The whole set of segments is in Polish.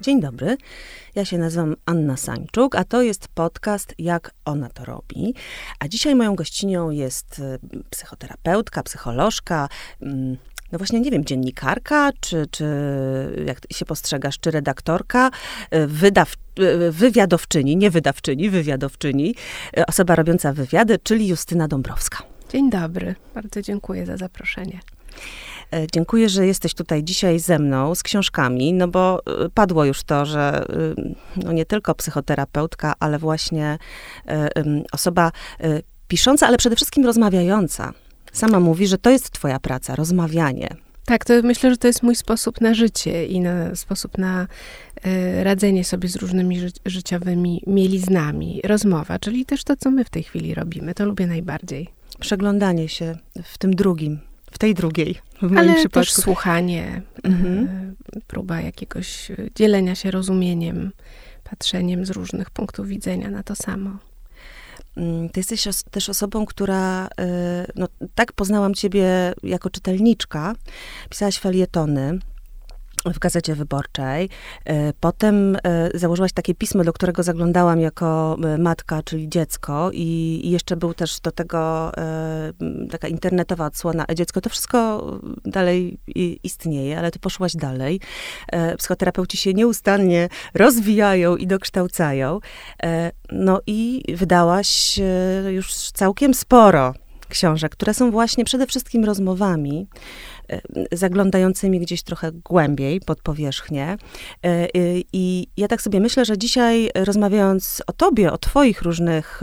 Dzień dobry. Ja się nazywam Anna Sańczuk, a to jest podcast Jak ona to robi. A dzisiaj moją gościnią jest y, psychoterapeutka, psycholożka, mm, no właśnie nie wiem, dziennikarka, czy, czy jak się postrzegasz, czy redaktorka, y, wydaw, y, wywiadowczyni, nie wydawczyni, wywiadowczyni, osoba robiąca wywiady, czyli Justyna Dąbrowska. Dzień dobry, bardzo dziękuję za zaproszenie. E, dziękuję, że jesteś tutaj dzisiaj ze mną z książkami, no bo e, padło już to, że e, no nie tylko psychoterapeutka, ale właśnie osoba pisząca, ale przede wszystkim rozmawiająca. Sama mówi, że to jest twoja praca, rozmawianie. Tak, to myślę, że to jest mój sposób na życie i na sposób na y, radzenie sobie z różnymi ży życiowymi mieliznami. Rozmowa, czyli też to, co my w tej chwili robimy. To lubię najbardziej. Przeglądanie się w tym drugim w tej drugiej, w moim Ale przypadku. też słuchanie, mhm. E, próba jakiegoś dzielenia się rozumieniem, patrzeniem z różnych punktów widzenia na to samo. Mm, ty jesteś os też osobą, która, e, no tak poznałam ciebie jako czytelniczka. Pisałaś felietony, w Gazecie Wyborczej. E, potem e, założyłaś takie pismo, do którego zaglądałam jako e, matka, czyli dziecko i jeszcze był też do tego taka internetowa odsłona e-dziecko. To wszystko dalej istnieje, ale ty poszłaś dalej. Psychoterapeuci się nieustannie rozwijają i dokształcają. No i wydałaś już całkiem sporo książek, które są właśnie przede wszystkim rozmowami, zaglądającymi gdzieś trochę głębiej pod powierzchnię. E, e, I ja tak sobie myślę, że dzisiaj rozmawiając o tobie, o twoich różnych,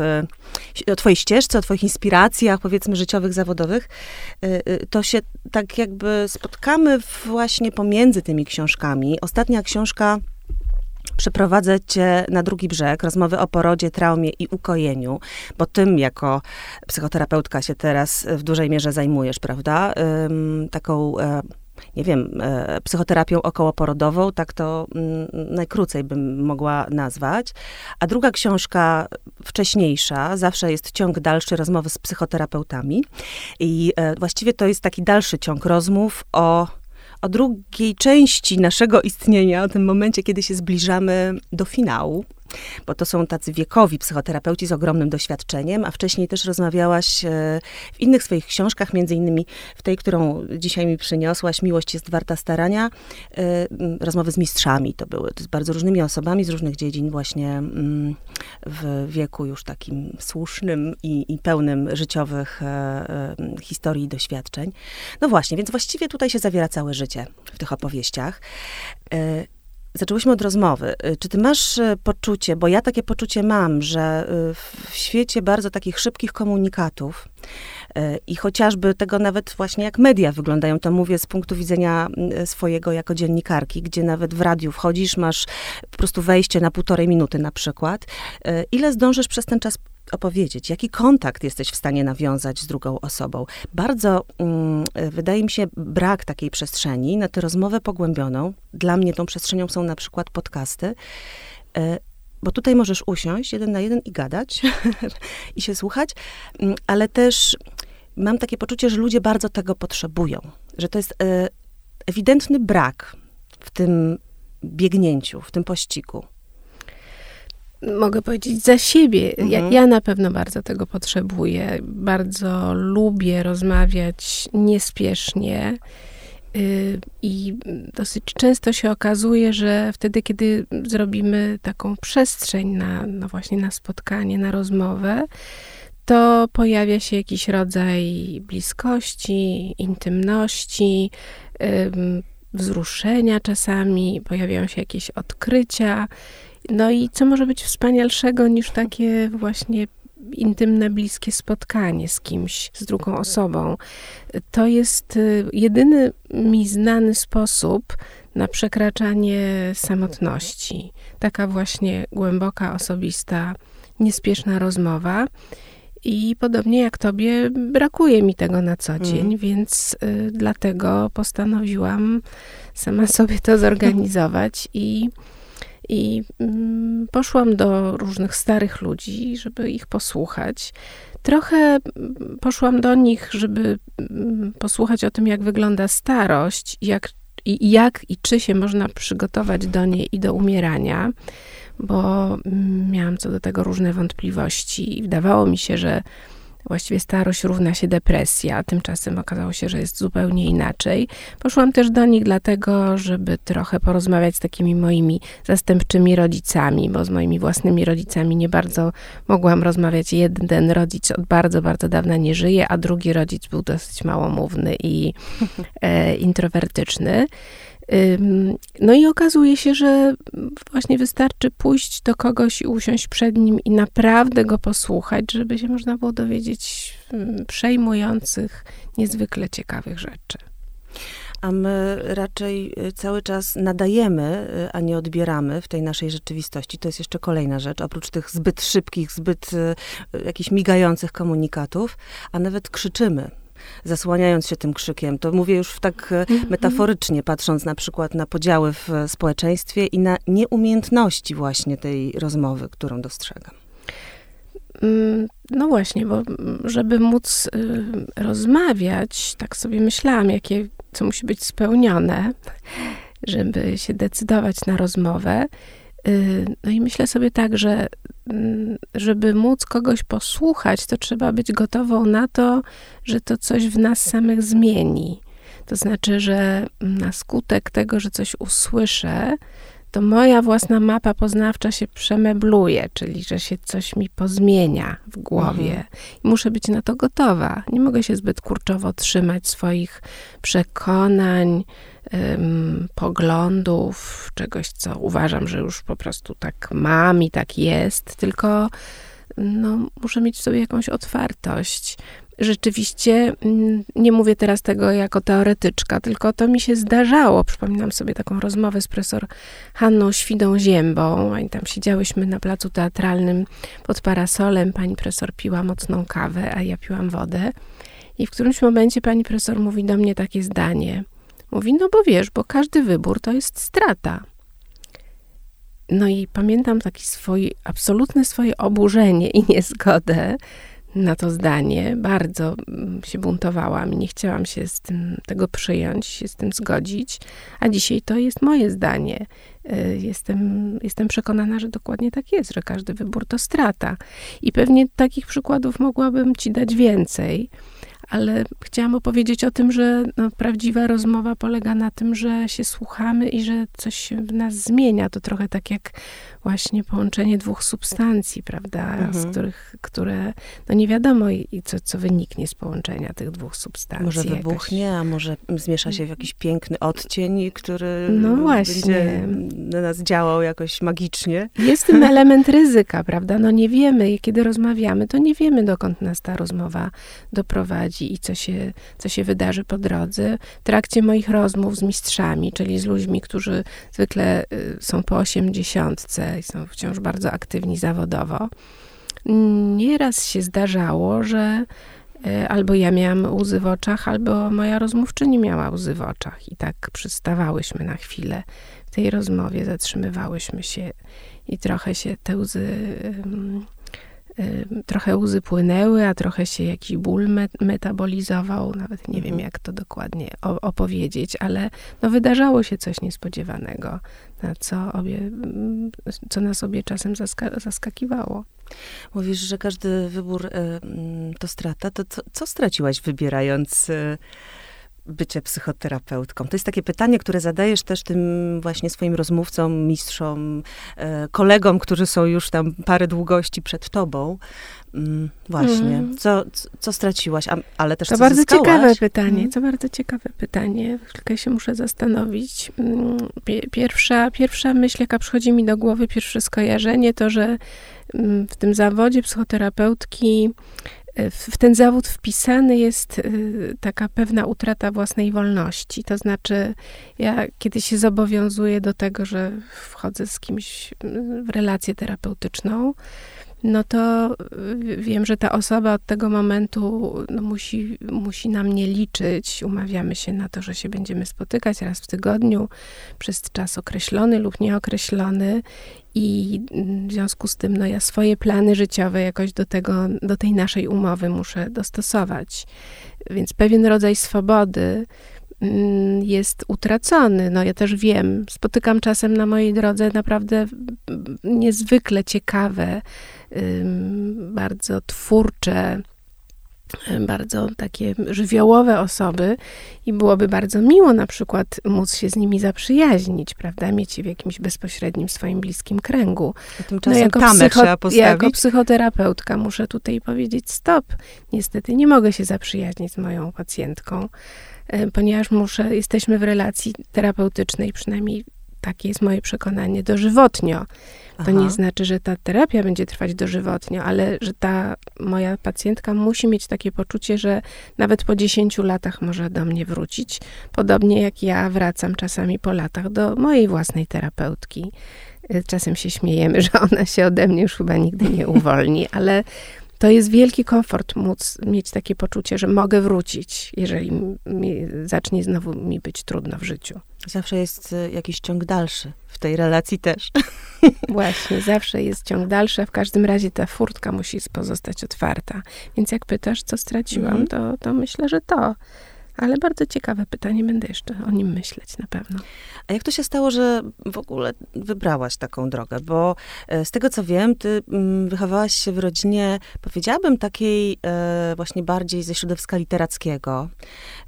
o twojej ścieżce, o twoich inspiracjach, powiedzmy, życiowych, zawodowych, to się tak jakby spotkamy właśnie pomiędzy tymi książkami. Ostatnia książka przeprowadzę cię na drugi brzeg, rozmowy o porodzie, traumie i ukojeniu, bo tym jako psychoterapeutka się teraz w dużej mierze zajmujesz, prawda? taką e, nie wiem, e, psychoterapią okołoporodową, tak to mm, najkrócej bym mogła nazwać. A druga książka, wcześniejsza, zawsze jest ciąg dalszy rozmowy z psychoterapeutami. I e, właściwie to jest taki dalszy ciąg rozmów o o drugiej części naszego istnienia, o tym momencie, kiedy się zbliżamy do finału bo to są tacy wiekowi psychoterapeuci z ogromnym doświadczeniem, a wcześniej też rozmawiałaś e, w innych swoich książkach, między innymi w tej, którą dzisiaj mi przyniosłaś, Miłość jest warta starania, e, rozmowy z mistrzami to były, z bardzo różnymi osobami z różnych dziedzin właśnie mm, w wieku już takim słusznym i, i pełnym życiowych e, historii i doświadczeń. No właśnie, więc właściwie tutaj się zawiera całe życie w tych opowieściach. Zaczęłyśmy od rozmowy. Y, czy ty masz y, poczucie, bo ja takie poczucie mam, że y, w świecie bardzo takich szybkich komunikatów i chociażby tego nawet właśnie jak media wyglądają, to mówię z punktu widzenia swojego jako dziennikarki, gdzie nawet w radiu wchodzisz, masz po prostu wejście na półtorej minuty na przykład. Ile zdążysz przez ten czas opowiedzieć, jaki kontakt jesteś w stanie nawiązać z drugą osobą. Bardzo mm, wydaje mi się brak takiej przestrzeni na tę rozmowę pogłębioną. Dla mnie tą przestrzenią są na przykład podcasty. E, bo tutaj możesz usiąść jeden na jeden i gadać i się słuchać, mm, ale też mam takie poczucie, że ludzie bardzo tego potrzebują, że to jest e, ewidentny brak w tym biegnięciu, w tym pościgu mogę powiedzieć za siebie. Mhm. Ja, ja, na pewno bardzo tego potrzebuję. Bardzo lubię rozmawiać niespiesznie. Y, I dosyć często się okazuje, że wtedy, kiedy zrobimy taką przestrzeń na, no właśnie na spotkanie, na rozmowę, to pojawia się jakiś rodzaj bliskości, intymności, wzruszenia czasami, pojawiają się jakieś odkrycia. No i co może być wspanialszego niż takie właśnie intymne, bliskie spotkanie z kimś, z drugą osobą. To jest y, jedyny mi znany sposób na przekraczanie samotności. Taka właśnie głęboka, osobista, niespieszna rozmowa. I podobnie jak tobie, brakuje mi tego na co dzień, mm. więc y, dlatego postanowiłam sama sobie to zorganizować i I mm, poszłam do różnych starych ludzi, żeby ich posłuchać. Trochę mm, poszłam do nich, żeby mm, posłuchać o tym, jak wygląda starość, jak i jak i czy się można przygotować do niej i do umierania, bo miałam co do tego różne wątpliwości i wydawało mi się, że Właściwie starość równa się depresja, a tymczasem okazało się, że jest zupełnie inaczej. Poszłam też do nich dlatego, żeby trochę porozmawiać z takimi moimi zastępczymi rodzicami, bo z moimi własnymi rodzicami nie bardzo mogłam rozmawiać. Jeden rodzic od bardzo, bardzo dawna nie żyje, a drugi rodzic był dosyć małomówny i e, introwertyczny. No i okazuje się, że właśnie wystarczy pójść do kogoś i usiąść przed nim i naprawdę go posłuchać, żeby się można było dowiedzieć przejmujących, niezwykle ciekawych rzeczy. A my raczej y, cały czas nadajemy, y, a nie odbieramy w tej naszej rzeczywistości. To jest jeszcze kolejna rzecz, oprócz tych zbyt szybkich, zbyt y, jakichś migających komunikatów, a nawet krzyczymy zasłaniając się tym krzykiem. To mówię już tak e, mhm. metaforycznie, patrząc na przykład na podziały w społeczeństwie i na nieumiejętności właśnie tej rozmowy, którą dostrzegam. Mm, no właśnie, bo żeby móc y, rozmawiać, tak sobie myślałam, jakie, co musi być spełnione, żeby się decydować na rozmowę. Y, no i myślę sobie tak, że mm, żeby móc kogoś posłuchać, to trzeba być gotową na to, że to coś w nas samych zmieni. To znaczy, że na skutek tego, że coś usłyszę, to moja własna mapa poznawcza się przemebluje, czyli że się coś mi pozmienia w głowie. Mhm. I muszę być na to gotowa. Nie mogę się zbyt kurczowo trzymać swoich przekonań, poglądów, czegoś, co uważam, że już po prostu tak mam i tak jest, tylko no, muszę mieć w sobie jakąś otwartość rzeczywiście, mm, nie mówię teraz tego jako teoretyczka, tylko to mi się zdarzało. Przypominam sobie taką rozmowę z profesor Hanną Świdą-Ziębą. I tam siedziałyśmy na placu teatralnym pod parasolem. Pani profesor piła mocną kawę, a ja piłam wodę. I w którymś momencie pani profesor mówi do mnie takie zdanie. Mówi, no bo wiesz, bo każdy wybór to jest strata. No i pamiętam taki swój, absolutne swoje oburzenie i niezgodę, na to zdanie. Bardzo mm, się buntowałam i nie chciałam się z tym, tego przyjąć, się z tym zgodzić. A dzisiaj to jest moje zdanie. Y, jestem, jestem przekonana, że dokładnie tak jest, że każdy wybór to strata. I pewnie takich przykładów mogłabym ci dać więcej ale chciałam opowiedzieć o tym, że no, prawdziwa rozmowa polega na tym, że się słuchamy i że coś się w nas zmienia. To trochę tak jak właśnie połączenie dwóch substancji, prawda, mhm. z których, które, no nie wiadomo i co, co wyniknie z połączenia tych dwóch substancji. Może wybuchnie, jakaś... a może zmiesza się w jakiś piękny odcień, który no właśnie. na nas działał jakoś magicznie. Jest tym element ryzyka, prawda? No nie wiemy, kiedy rozmawiamy, to nie wiemy, dokąd nas ta rozmowa doprowadzi i co się, co się wydarzy po drodze. W trakcie moich rozmów z mistrzami, czyli z ludźmi, którzy zwykle y, są po osiemdziesiątce, i są wciąż bardzo aktywni zawodowo. Nieraz się zdarzało, że e, albo ja miałam łzy w oczach, albo moja rozmówczyni miała łzy w oczach. I tak przystawałyśmy na chwilę w tej rozmowie, zatrzymywałyśmy się i trochę się te łzy trochę łzy płynęły, a trochę się jakiś ból metabolizował. Nawet nie wiem, mhm. jak to dokładnie opowiedzieć, ale no, wydarzało się coś niespodziewanego, na co, obie, mm, co nas obie czasem zaska zaskakiwało. Mówisz, że każdy wybór y, to strata. To co, co straciłaś wybierając y, bycie psychoterapeutką? To jest takie pytanie, które zadajesz też tym właśnie swoim rozmówcom, mistrzom, e, kolegom, którzy są już tam parę długości przed tobą. Mm, właśnie. Mm. Co, co straciłaś, A, ale też to co bardzo zyskałaś? ciekawe pytanie, mm. to bardzo ciekawe pytanie. Chwilkę się muszę zastanowić. Mm, pierwsza, pierwsza myśl, jaka przychodzi mi do głowy, pierwsze skojarzenie, to, że mm, w tym zawodzie psychoterapeutki w ten zawód wpisany jest y, taka pewna utrata własnej wolności. To znaczy, ja kiedy się zobowiązuję do tego, że wchodzę z kimś y, w relację terapeutyczną, no to y, wiem, że ta osoba od tego momentu no, musi, musi na mnie liczyć. Umawiamy się na to, że się będziemy spotykać raz w tygodniu przez czas określony lub nieokreślony. I w związku z tym, no ja swoje plany życiowe jakoś do tego, do tej naszej umowy muszę dostosować. Więc pewien rodzaj swobody, Mm, jest utracony. No ja też wiem, spotykam czasem na mojej drodze naprawdę niezwykle ciekawe, bardzo twórcze, bardzo takie żywiołowe osoby i byłoby bardzo miło na przykład móc się z nimi zaprzyjaźnić, prawda, mieć je w jakimś bezpośrednim swoim bliskim kręgu. A tymczasem no, jako, tamę trzeba postawić. jako psychoterapeutka muszę tutaj powiedzieć stop. Niestety nie mogę się zaprzyjaźnić z moją pacjentką ponieważ muszę, jesteśmy w relacji terapeutycznej, przynajmniej takie jest moje przekonanie, dożywotnio. To Aha. nie znaczy, że ta terapia będzie trwać dożywotnio, ale że ta moja pacjentka musi mieć takie poczucie, że nawet po 10 latach może do mnie wrócić. Podobnie jak ja wracam czasami po latach do mojej własnej terapeutki. E, czasem się śmiejemy, że ona się ode mnie już chyba nigdy nie uwolni, ale to jest wielki komfort móc mieć takie poczucie, że mogę wrócić, jeżeli mi, zacznie znowu mi być trudno w życiu. Zawsze jest e, jakiś ciąg dalszy w tej relacji też. Właśnie, zawsze jest ciąg dalszy, a w każdym razie ta furtka musi pozostać otwarta. Więc jak pytasz, co straciłam, mm. to, to myślę, że to. Ale bardzo ciekawe pytanie, będę jeszcze o nim myśleć na pewno. A jak to się stało, że w ogóle wybrałaś taką drogę? Bo e, z tego co wiem, ty mm, wychowałaś się w rodzinie, powiedziałabym, takiej e, właśnie bardziej ze środowiska literackiego.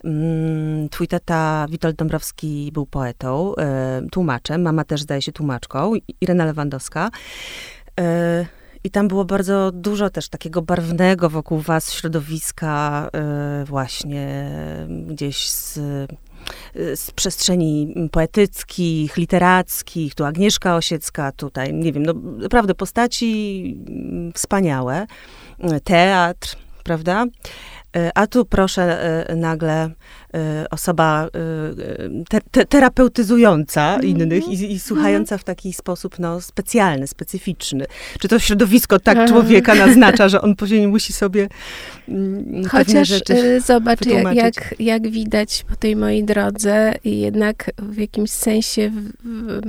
Mm, twój tata Witold Dąbrowski był poetą, e, tłumaczem, mama też zdaje się tłumaczką, Irena Lewandowska. I tam było bardzo dużo też takiego barwnego wokół was środowiska, właśnie gdzieś z z przestrzeni poetyckich, literackich, tu Agnieszka Osiecka, tutaj, nie wiem, no naprawdę postaci wspaniałe, teatr, prawda? A tu proszę nagle Y, osoba y, te, te, terapeutyzująca mm -hmm. innych i, i słuchająca mm -hmm. w taki sposób no, specjalny, specyficzny. Czy to środowisko tak człowieka naznacza, że on później musi sobie mm, Chociaż rzeczy y, zobacz, jak, jak, jak, widać po tej mojej drodze, jednak w jakimś sensie, w,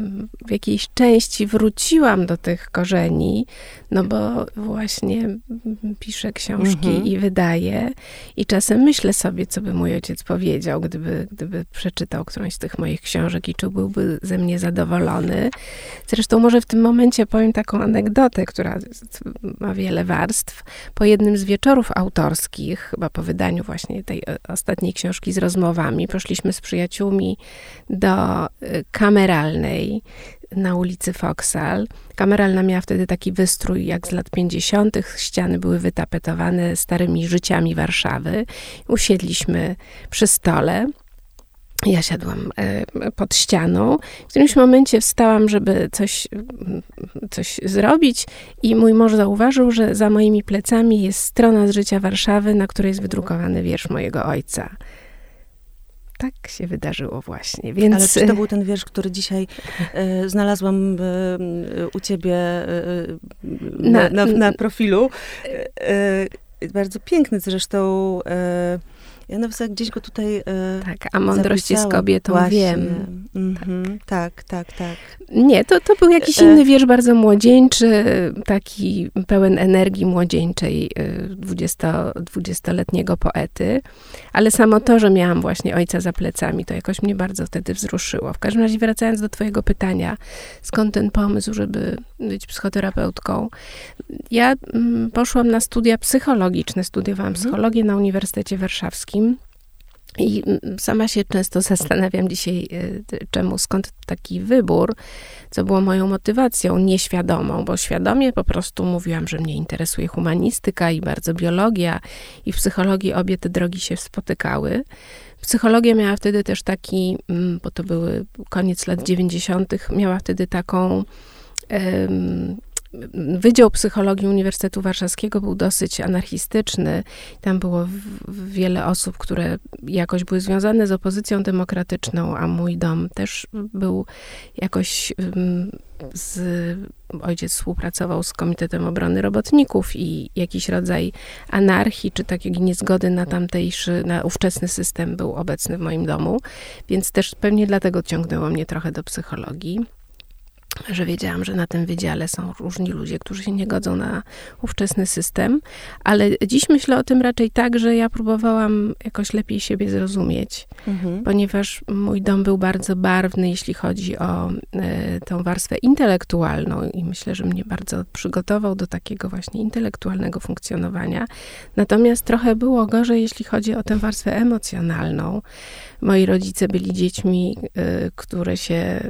w jakiejś części wróciłam do tych korzeni, no bo właśnie piszę książki mm -hmm. i wydaję i czasem myślę sobie, co by mój ojciec powiedział, powiedział, gdyby, gdyby przeczytał którąś z tych moich książek i czy byłby ze mnie zadowolony. Zresztą może w tym momencie powiem taką anegdotę, która ma wiele warstw. Po jednym z wieczorów autorskich, chyba po wydaniu właśnie tej e, ostatniej książki z rozmowami, poszliśmy z przyjaciółmi do e, kameralnej na ulicy Foksal. Kameralna miała wtedy taki wystrój jak z lat 50. Ściany były wytapetowane starymi życiami Warszawy. Usiedliśmy przy stole. Ja siadłam e, pod ścianą. W którymś momencie wstałam, żeby coś, coś zrobić, i mój mąż zauważył, że za moimi plecami jest strona z życia Warszawy, na której jest wydrukowany wiersz mojego ojca tak się wydarzyło właśnie. Więc... Ale czy to był ten wiersz, który dzisiaj e, znalazłam e, u ciebie e, na, na, na, profilu? Bardzo piękny zresztą. Ja nawet gdzieś go tutaj e, Tak, a mądrość jest kobietą, Właśnie. wiem. Mm-hmm. Tak, tak, tak. Nie, to, to był jakiś inny wiersz, bardzo młodzieńczy, taki pełen energii młodzieńczej dwudziestoletniego poety. Ale samo to, że miałam właśnie ojca za plecami, to jakoś mnie bardzo wtedy wzruszyło. W każdym razie wracając do twojego pytania, skąd ten pomysł, żeby być psychoterapeutką? Ja mm, poszłam na studia psychologiczne, studiowałam mhm. psychologię na Uniwersytecie Warszawskim. I sama się często zastanawiam dzisiaj, e, czemu, skąd taki wybór, co było moją motywacją nieświadomą, bo świadomie po prostu mówiłam, że mnie interesuje humanistyka i bardzo biologia, i w psychologii obie te drogi się spotykały. Psychologia miała wtedy też taki, mm, bo to były koniec lat 90., miała wtedy taką. Wydział Psychologii Uniwersytetu Warszawskiego był dosyć anarchistyczny. Tam było wiele osób, które jakoś były związane z opozycją demokratyczną, a mój dom też był jakoś z, ojciec współpracował z Komitetem Obrony Robotników i jakiś rodzaj anarchii, czy takiej niezgody na tamtejszy, na ówczesny system był obecny w moim domu, więc też pewnie dlatego ciągnęło mnie trochę do psychologii że wiedziałam, że na tym wydziale są różni ludzie, którzy się nie godzą na ówczesny system, ale dziś myślę o tym raczej tak, że ja próbowałam jakoś lepiej siebie zrozumieć, mhm. ponieważ mój dom był bardzo barwny, jeśli chodzi o e, tą warstwę intelektualną i myślę, że mnie bardzo przygotował do takiego właśnie intelektualnego funkcjonowania. Natomiast trochę było gorzej, jeśli chodzi o tę warstwę emocjonalną. Moi rodzice byli dziećmi, e, które się,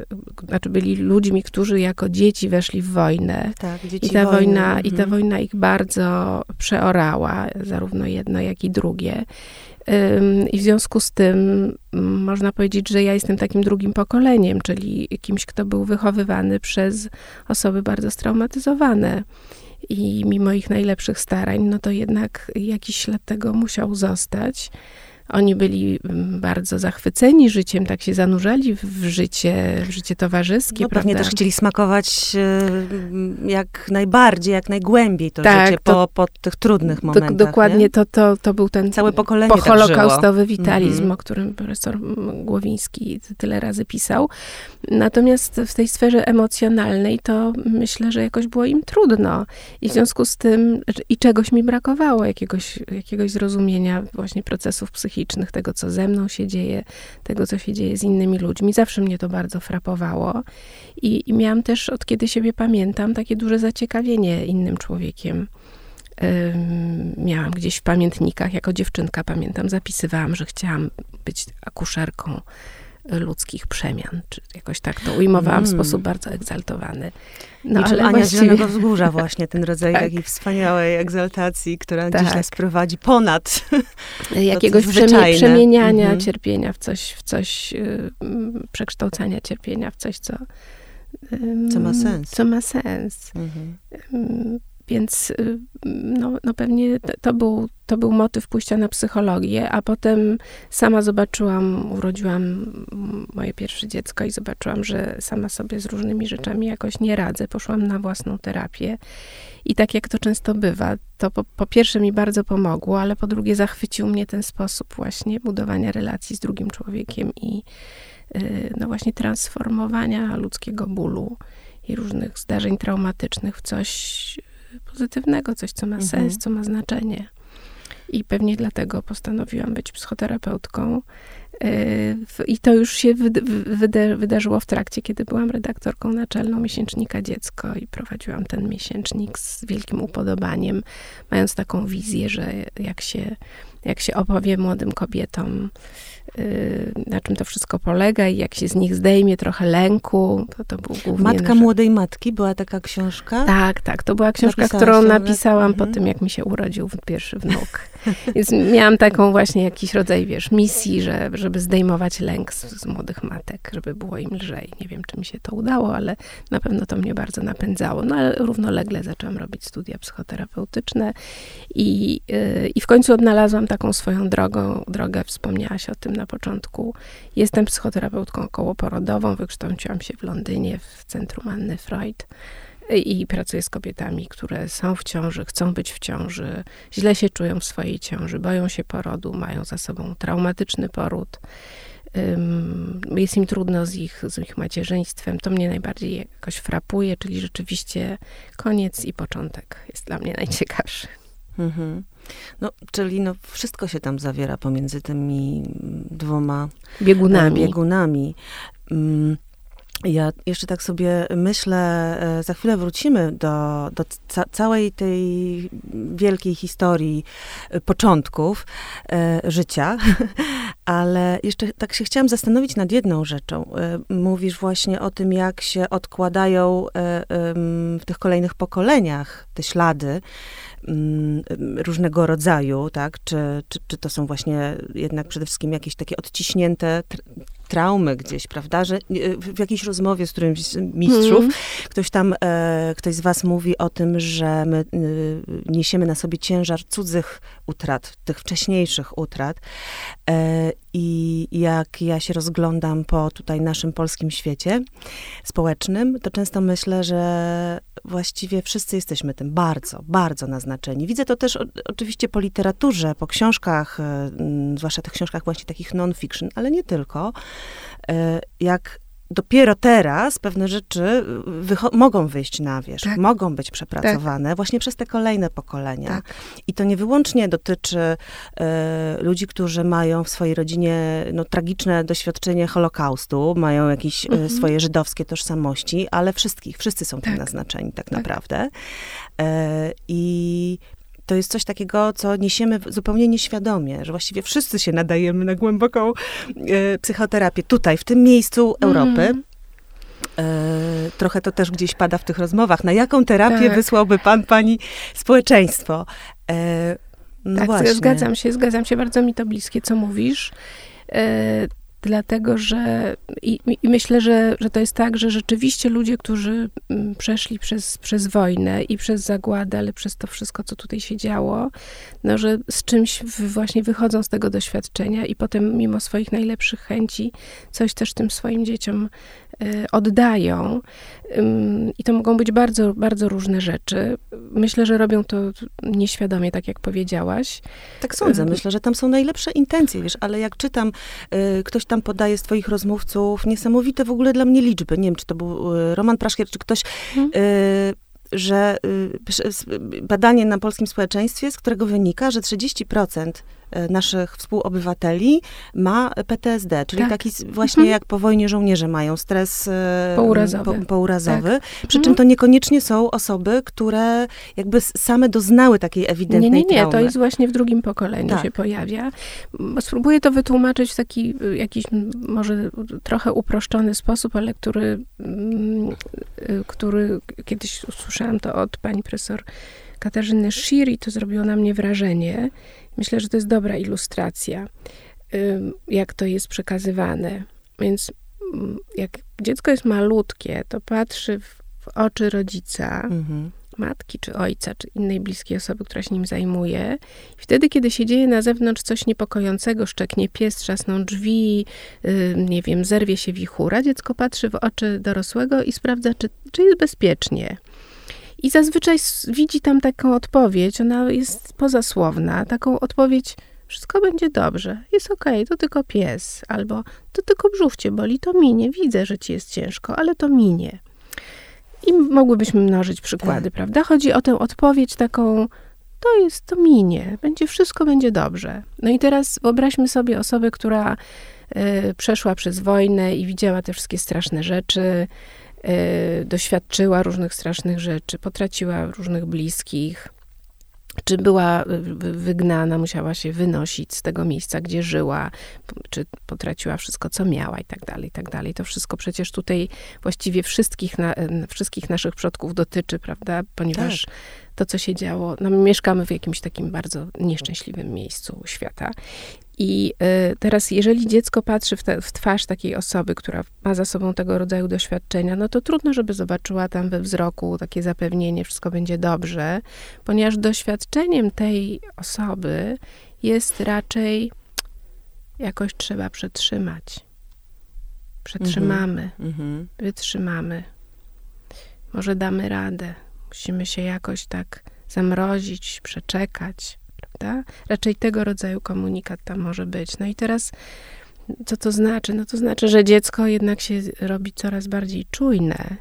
znaczy byli ludźmi, którzy jako dzieci weszli w wojnę. Tak, I ta wojny. wojna, mhm. I ta mhm. wojna ich bardzo przeorała, zarówno jedno, jak i drugie. I w związku z tym można powiedzieć, że ja jestem takim drugim pokoleniem, czyli kimś, kto był wychowywany przez osoby bardzo straumatyzowane. I mimo ich najlepszych starań, no to jednak jakiś ślad tego musiał zostać. Oni byli mm, bardzo zachwyceni życiem, tak się zanurzali w życie, w życie towarzyskie. No, pewnie też chcieli smakować e, jak najbardziej, jak najgłębiej to tak, życie to, po, po tych trudnych momentach. Do, dokładnie, to, to, to był ten Całe pokolenie tak holokaustowy witalizm, mm -hmm. o którym profesor Głowiński tyle razy pisał. Natomiast w tej sferze emocjonalnej to myślę, że jakoś było im trudno. I w związku z tym i czegoś mi brakowało, jakiegoś, jakiegoś zrozumienia właśnie procesów psychicznych psychicznych, tego, co ze mną się dzieje, tego, co się dzieje z innymi ludźmi. Zawsze mnie to bardzo frapowało. I, i miałam też, od kiedy siebie pamiętam, takie duże zaciekawienie innym człowiekiem. miałam gdzieś w pamiętnikach, jako dziewczynka pamiętam, zapisywałam, że chciałam być akuszerką ludzkich przemian, czy jakoś tak to ujmowałam mm. w sposób bardzo egzaltowany. No, ale Ania właściwie... Zielonego Wzgórza właśnie, ten rodzaj tak. takiej wspaniałej egzaltacji, która tak. gdzieś nas prowadzi ponad jakiegoś przemie przemieniania mm -hmm. cierpienia w coś, w coś yy, przekształcania cierpienia w coś, co co ma sens. Co ma sens. -hmm. yy, więc y, no, no pewnie to był, to był motyw pójścia na psychologię, a potem sama zobaczyłam, urodziłam moje pierwsze dziecko i zobaczyłam, że sama sobie z różnymi rzeczami jakoś nie radzę. Poszłam na własną terapię i tak jak to często bywa, to po, po pierwsze mi bardzo pomogło, ale po drugie zachwycił mnie ten sposób właśnie budowania relacji z drugim człowiekiem i y, no właśnie transformowania ludzkiego bólu i różnych zdarzeń traumatycznych w coś pozytywnego, coś, co ma mhm. sens, co ma znaczenie. I pewnie dlatego postanowiłam być psychoterapeutką. Y, I to już się wydarzyło w trakcie, kiedy byłam redaktorką naczelną miesięcznika Dziecko i prowadziłam ten miesięcznik z wielkim upodobaniem, mając taką wizję, że jak się, jak się opowie młodym kobietom, na czym to wszystko polega i jak się z nich zdejmie trochę lęku. To, to był głównie Matka nasze... młodej matki, była taka książka? Tak, tak. To była książka, którą napisałam mhm. po tym, jak mi się urodził pierwszy wnuk. Więc miałam taką właśnie jakiś rodzaj, wiesz, misji, że, żeby zdejmować lęk z, z młodych matek, żeby było im lżej. Nie wiem, czy mi się to udało, ale na pewno to mnie bardzo napędzało. No ale równolegle zaczęłam robić studia psychoterapeutyczne i, yy, i w końcu odnalazłam taką swoją drogą, drogę, wspomniałaś o tym na początku. Jestem psychoterapeutką okołoporodową, wykształciłam się w Londynie w Centrum Anny Freud i pracuję z kobietami, które są w ciąży, chcą być w ciąży, źle się czują w swojej ciąży, boją się porodu, mają za sobą traumatyczny poród. Jest im trudno z ich, z ich macierzyństwem. To mnie najbardziej jakoś frapuje, czyli rzeczywiście koniec i początek jest dla mnie najciekawszy. Mhm. No, czyli no, wszystko się tam zawiera pomiędzy tymi dwoma biegunami. biegunami. Mm, ja jeszcze tak sobie myślę, e, za chwilę wrócimy do, do ca całej tej wielkiej historii e, początków e, życia, ale jeszcze tak się chciałam zastanowić nad jedną rzeczą. E, mówisz właśnie o tym, jak się odkładają e, e, w tych kolejnych pokoleniach te ślady Mm, różnego rodzaju, tak? Czy, czy, czy to są właśnie jednak przede wszystkim jakieś takie odciśnięte traumy gdzieś, prawda, że w jakiejś rozmowie z którymś z mistrzów, mm. ktoś tam, e, ktoś z was mówi o tym, że my y, niesiemy na sobie ciężar cudzych utrat, tych wcześniejszych utrat. E, I jak ja się rozglądam po tutaj naszym polskim świecie społecznym, to często myślę, że właściwie wszyscy jesteśmy tym bardzo, bardzo naznaczeni. Widzę to też o, oczywiście po literaturze, po książkach, e, zwłaszcza tych książkach właśnie takich non-fiction, ale nie tylko. E, jak dopiero teraz pewne rzeczy mogą wyjść na wierzch, tak. mogą być przepracowane tak. właśnie przez te kolejne pokolenia. Tak. I to nie wyłącznie dotyczy e, ludzi, którzy mają w swojej rodzinie no, tragiczne doświadczenie Holokaustu, mają jakieś e, mhm. swoje żydowskie tożsamości, ale wszystkich, wszyscy są tym tak. naznaczeni tak, tak. naprawdę. I to jest coś takiego, co niesiemy zupełnie nieświadomie, że właściwie wszyscy się nadajemy na głęboką e, psychoterapię tutaj, w tym miejscu Europy. Mm. E, trochę to też gdzieś pada w tych rozmowach. Na jaką terapię tak. wysłałby pan, pani społeczeństwo? E, no tak, właśnie. zgadzam się, zgadzam się. Bardzo mi to bliskie, co mówisz. Dlatego że i, i, myślę, że, że to jest tak, że rzeczywiście ludzie, którzy mm, przeszli przez, przez wojnę i przez zagładę, ale przez to wszystko, co tutaj się działo, no, że z czymś właśnie wychodzą z tego doświadczenia i potem mimo swoich najlepszych chęci coś też tym swoim dzieciom oddają. I to mogą być bardzo, bardzo różne rzeczy. Myślę, że robią to nieświadomie, tak jak powiedziałaś. Tak sądzę. Myślę, że tam są najlepsze intencje, wiesz, ale jak czytam, y, ktoś tam podaje z twoich rozmówców niesamowite w ogóle dla mnie liczby. Nie wiem, czy to był y, Roman Praszkier, czy ktoś... Hmm że badanie na polskim społeczeństwie, z którego wynika, że 30% E, naszych współobywateli ma PTSD, czyli tak. taki właśnie mhm. jak po wojnie żołnierze mają stres e, pourazowy. Po, pourazowy. Tak. Przy mhm. czym to niekoniecznie są osoby, które jakby same doznały takiej ewidentnej Nie, nie, nie, traumy. to jest właśnie w drugim pokoleniu tak. się pojawia. Spróbuję to wytłumaczyć w taki y, jakiś może trochę uproszczony sposób, ale który, mm, y, który kiedyś usłyszałam to od pani profesor Katarzyny Shir i to zrobiło na mnie wrażenie. Myślę, że to jest dobra ilustracja, jak to jest przekazywane. Więc mm, jak dziecko jest malutkie, to patrzy w, oczy rodzica, mhm. matki czy ojca, czy innej bliskiej osoby, która się nim zajmuje. I wtedy, kiedy się dzieje na zewnątrz coś niepokojącego, szczeknie pies, trzasną drzwi, nie wiem, zerwie się wichura, dziecko patrzy w oczy dorosłego i sprawdza, czy, czy jest bezpiecznie. I zazwyczaj widzi tam taką odpowiedź, ona jest pozasłowna, taką odpowiedź, wszystko będzie dobrze, jest okej, okay, to tylko pies, albo to tylko brzuch cię boli, to minie, widzę, że ci jest ciężko, ale to minie. I mogłybyśmy mnożyć przykłady, tak. prawda? Chodzi o tę odpowiedź taką, to jest, to minie, będzie, wszystko będzie dobrze. No i teraz wyobraźmy sobie osobę, która y, przeszła przez wojnę i widziała te wszystkie straszne rzeczy, doświadczyła różnych strasznych rzeczy, potraciła różnych bliskich, czy była wygnana, musiała się wynosić z tego miejsca, gdzie żyła, czy potraciła wszystko, co miała i tak dalej, i tak dalej. To wszystko przecież tutaj właściwie wszystkich, na, wszystkich naszych przodków dotyczy, prawda? Ponieważ tak. to, co się działo, no my mieszkamy w jakimś takim bardzo nieszczęśliwym miejscu świata i y, teraz, jeżeli dziecko patrzy w, te, w, twarz takiej osoby, która ma za sobą tego rodzaju doświadczenia, no to trudno, żeby zobaczyła tam we wzroku takie zapewnienie, wszystko będzie dobrze, ponieważ doświadczeniem tej osoby jest raczej jakoś trzeba przetrzymać. Przetrzymamy, mm -hmm. wytrzymamy. Może damy radę. Musimy się jakoś tak zamrozić, przeczekać prawda? Raczej tego rodzaju komunikat tam może być. No i teraz, co to znaczy? No to znaczy, że dziecko jednak się robi coraz bardziej czujne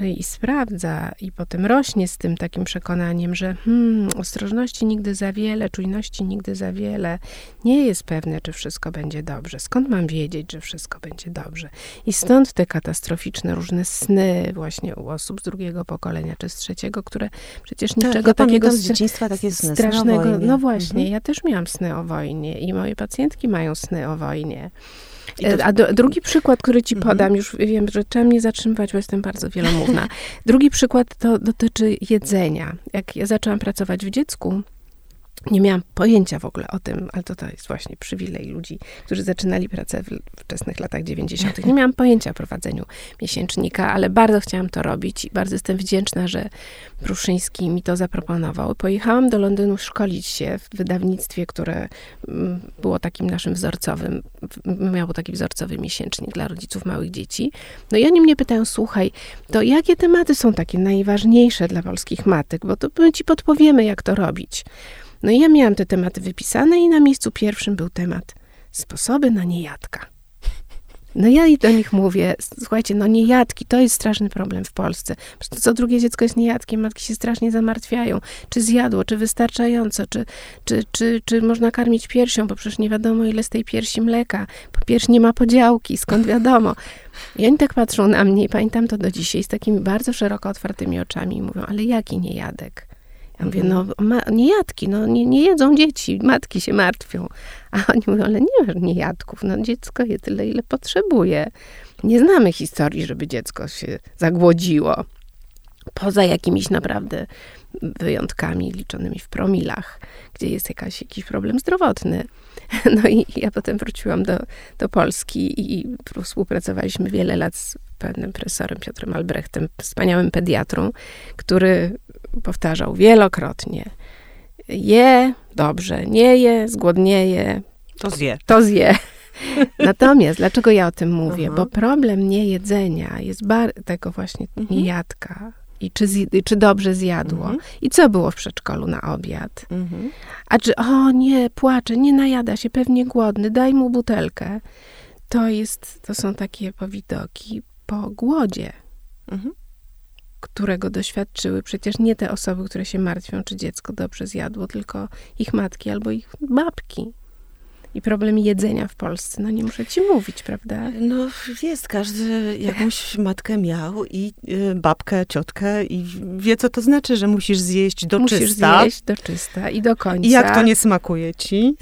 i sprawdza, i potem rośnie z tym takim przekonaniem, że hmm, ostrożności nigdy za wiele, czujności nigdy za wiele. Nie jest pewne, czy wszystko będzie dobrze. Skąd mam wiedzieć, że wszystko będzie dobrze? I stąd te katastroficzne różne sny właśnie u osób z drugiego pokolenia czy z trzeciego, które przecież tak, niczego ja takiego z dzieciństwa takie sny, strasznego. Sny no właśnie, mhm. ja też miałam sny o wojnie i moje pacjentki mają sny o wojnie. E, a do, drugi przykład, który ci mhm. podam, już wiem, że trzeba mnie zatrzymywać, bo jestem bardzo wielomówna. Drugi przykład to dotyczy jedzenia. Jak ja zaczęłam pracować w dziecku, nie miałam pojęcia w ogóle o tym, ale to, to jest właśnie przywilej ludzi, którzy zaczynali pracę w wczesnych latach 90. Nie miałam pojęcia o prowadzeniu miesięcznika, ale bardzo chciałam to robić i bardzo jestem wdzięczna, że Pruszyński mi to zaproponował. Pojechałam do Londynu szkolić się w wydawnictwie, które mm, było takim naszym wzorcowym, miało taki wzorcowy miesięcznik dla rodziców małych dzieci. No i oni mnie pytają, słuchaj, to jakie tematy są takie najważniejsze dla polskich matek, bo to my ci podpowiemy, jak to robić. No i ja miałam te tematy wypisane i na miejscu pierwszym był temat sposoby na niejadka. No ja i do nich mówię, słuchajcie, no niejadki, to jest straszny problem w Polsce. Przecież co drugie dziecko jest niejadkiem, matki się strasznie zamartwiają. Czy zjadło, czy wystarczająco, czy, czy, czy, czy można karmić piersią, bo przecież nie wiadomo ile z tej piersi mleka. Po piersi nie ma podziałki, skąd wiadomo. I oni tak patrzą na mnie i pamiętam to do dzisiaj z takimi bardzo szeroko otwartymi oczami i mówią, ale jaki niejadek? Ja mówię, no ma, niejadki, no nie, nie jedzą dzieci, matki się martwią. A oni mówią, ale nie ma niejadków, no dziecko je tyle, ile potrzebuje. Nie znamy historii, żeby dziecko się zagłodziło. Poza jakimiś naprawdę wyjątkami liczonymi w promilach, gdzie jest jakaś, jakiś problem zdrowotny. No i ja potem wróciłam do, do Polski i współpracowaliśmy wiele lat z pewnym profesorem Piotrem Albrechtem, wspaniałym pediatrą, który powtarzał wielokrotnie: je, dobrze, nie je, zgłodnieje. To zje. To zje. Natomiast dlaczego ja o tym mówię? Bo problem niejedzenia jest bar- tego właśnie mhm. niejadka. I czy, czy dobrze zjadło? Mhm. I co było w przedszkolu na obiad? Mhm. A czy, o nie, płacze, nie najada się, pewnie głodny, daj mu butelkę. To jest, to są takie powidoki po głodzie. Mhm którego doświadczyły przecież nie te osoby, które się martwią, czy dziecko dobrze zjadło, tylko ich matki albo ich babki i problem jedzenia w Polsce. No nie muszę ci mówić, prawda? No jest, każdy jakąś matkę miał i y, babkę, ciotkę i wie, co to znaczy, że musisz zjeść do musisz czysta. Musisz zjeść do czysta i do końca. I jak to nie smakuje ci.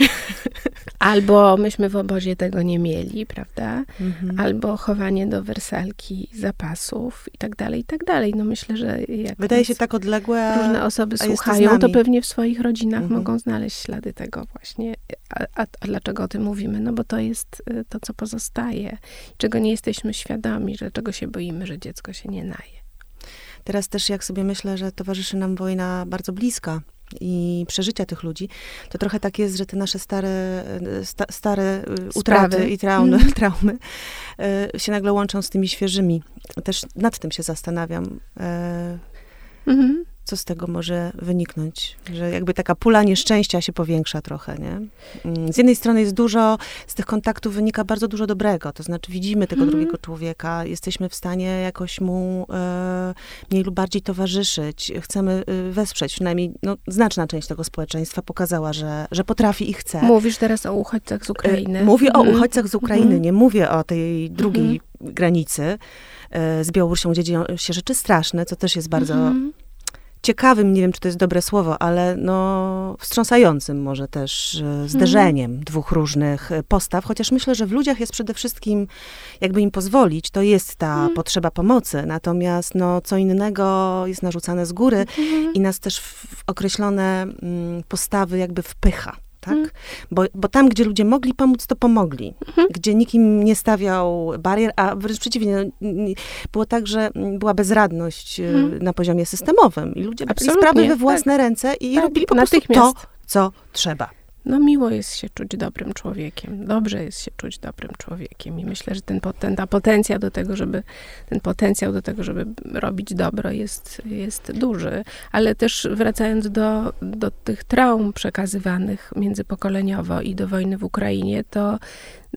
Albo myśmy w obozie tego nie mieli, prawda? Mhm. Albo chowanie do wersalki zapasów i tak dalej, i tak dalej. No myślę, że jak Wydaje się tak odległe, różne osoby słuchają, to, to, pewnie w swoich rodzinach mhm. mogą znaleźć ślady tego właśnie. A, a, a dlaczego o tym mówimy? No bo to jest y, to, co pozostaje, czego nie jesteśmy świadomi, że czego się boimy, że dziecko się nie naje. Teraz też jak sobie myślę, że towarzyszy nam wojna bardzo bliska i przeżycia tych ludzi, to trochę tak jest, że te nasze stare, y, sta, stare y, utraty i traumy, mm. traumy się nagle łączą z tymi świeżymi. Też nad tym się zastanawiam. Mm -hmm co z tego może wyniknąć? Że jakby taka pula nieszczęścia się powiększa trochę, nie? Mm, z jednej strony jest dużo, z tych kontaktów wynika bardzo dużo dobrego, to znaczy widzimy tego mm. drugiego człowieka, jesteśmy w stanie jakoś mu e, mniej lub bardziej towarzyszyć, chcemy e, wesprzeć, przynajmniej no, znaczna część tego społeczeństwa pokazała, że, że potrafi i chce. Mówisz teraz o uchodźcach z Ukrainy. E, mówię mm. o mhm. uchodźcach z Ukrainy, mm. nie mówię o tej drugiej mm. granicy e, z Białorusią, dzieją się rzeczy straszne, co też jest bardzo mhm ciekawym, nie wiem czy to jest dobre słowo, ale no wstrząsającym może też e, zderzeniem mm. dwóch różnych e, postaw, chociaż myślę, że w ludziach jest przede wszystkim, jakby im pozwolić, to jest ta mm. potrzeba pomocy, natomiast no co innego jest narzucane z góry mm. i nas też w określone mm, postawy jakby wpycha tak? Mhm. Bo, bo tam, gdzie ludzie mogli pomóc, to pomogli. Mhm. Gdzie nikim nie stawiał barier, a wręcz przeciwnie, no, było tak, że była bezradność mhm. na poziomie systemowym i ludzie brali sprawy we własne tak. ręce i tak, robili po prostu to, co trzeba. No miło jest się czuć dobrym człowiekiem. Dobrze jest się czuć dobrym człowiekiem. I myślę, że ten, ta potencjał do tego, żeby, ten potencjał do tego, żeby robić dobro jest, jest duży. Ale też wracając do, do tych traum przekazywanych międzypokoleniowo i do wojny w Ukrainie, to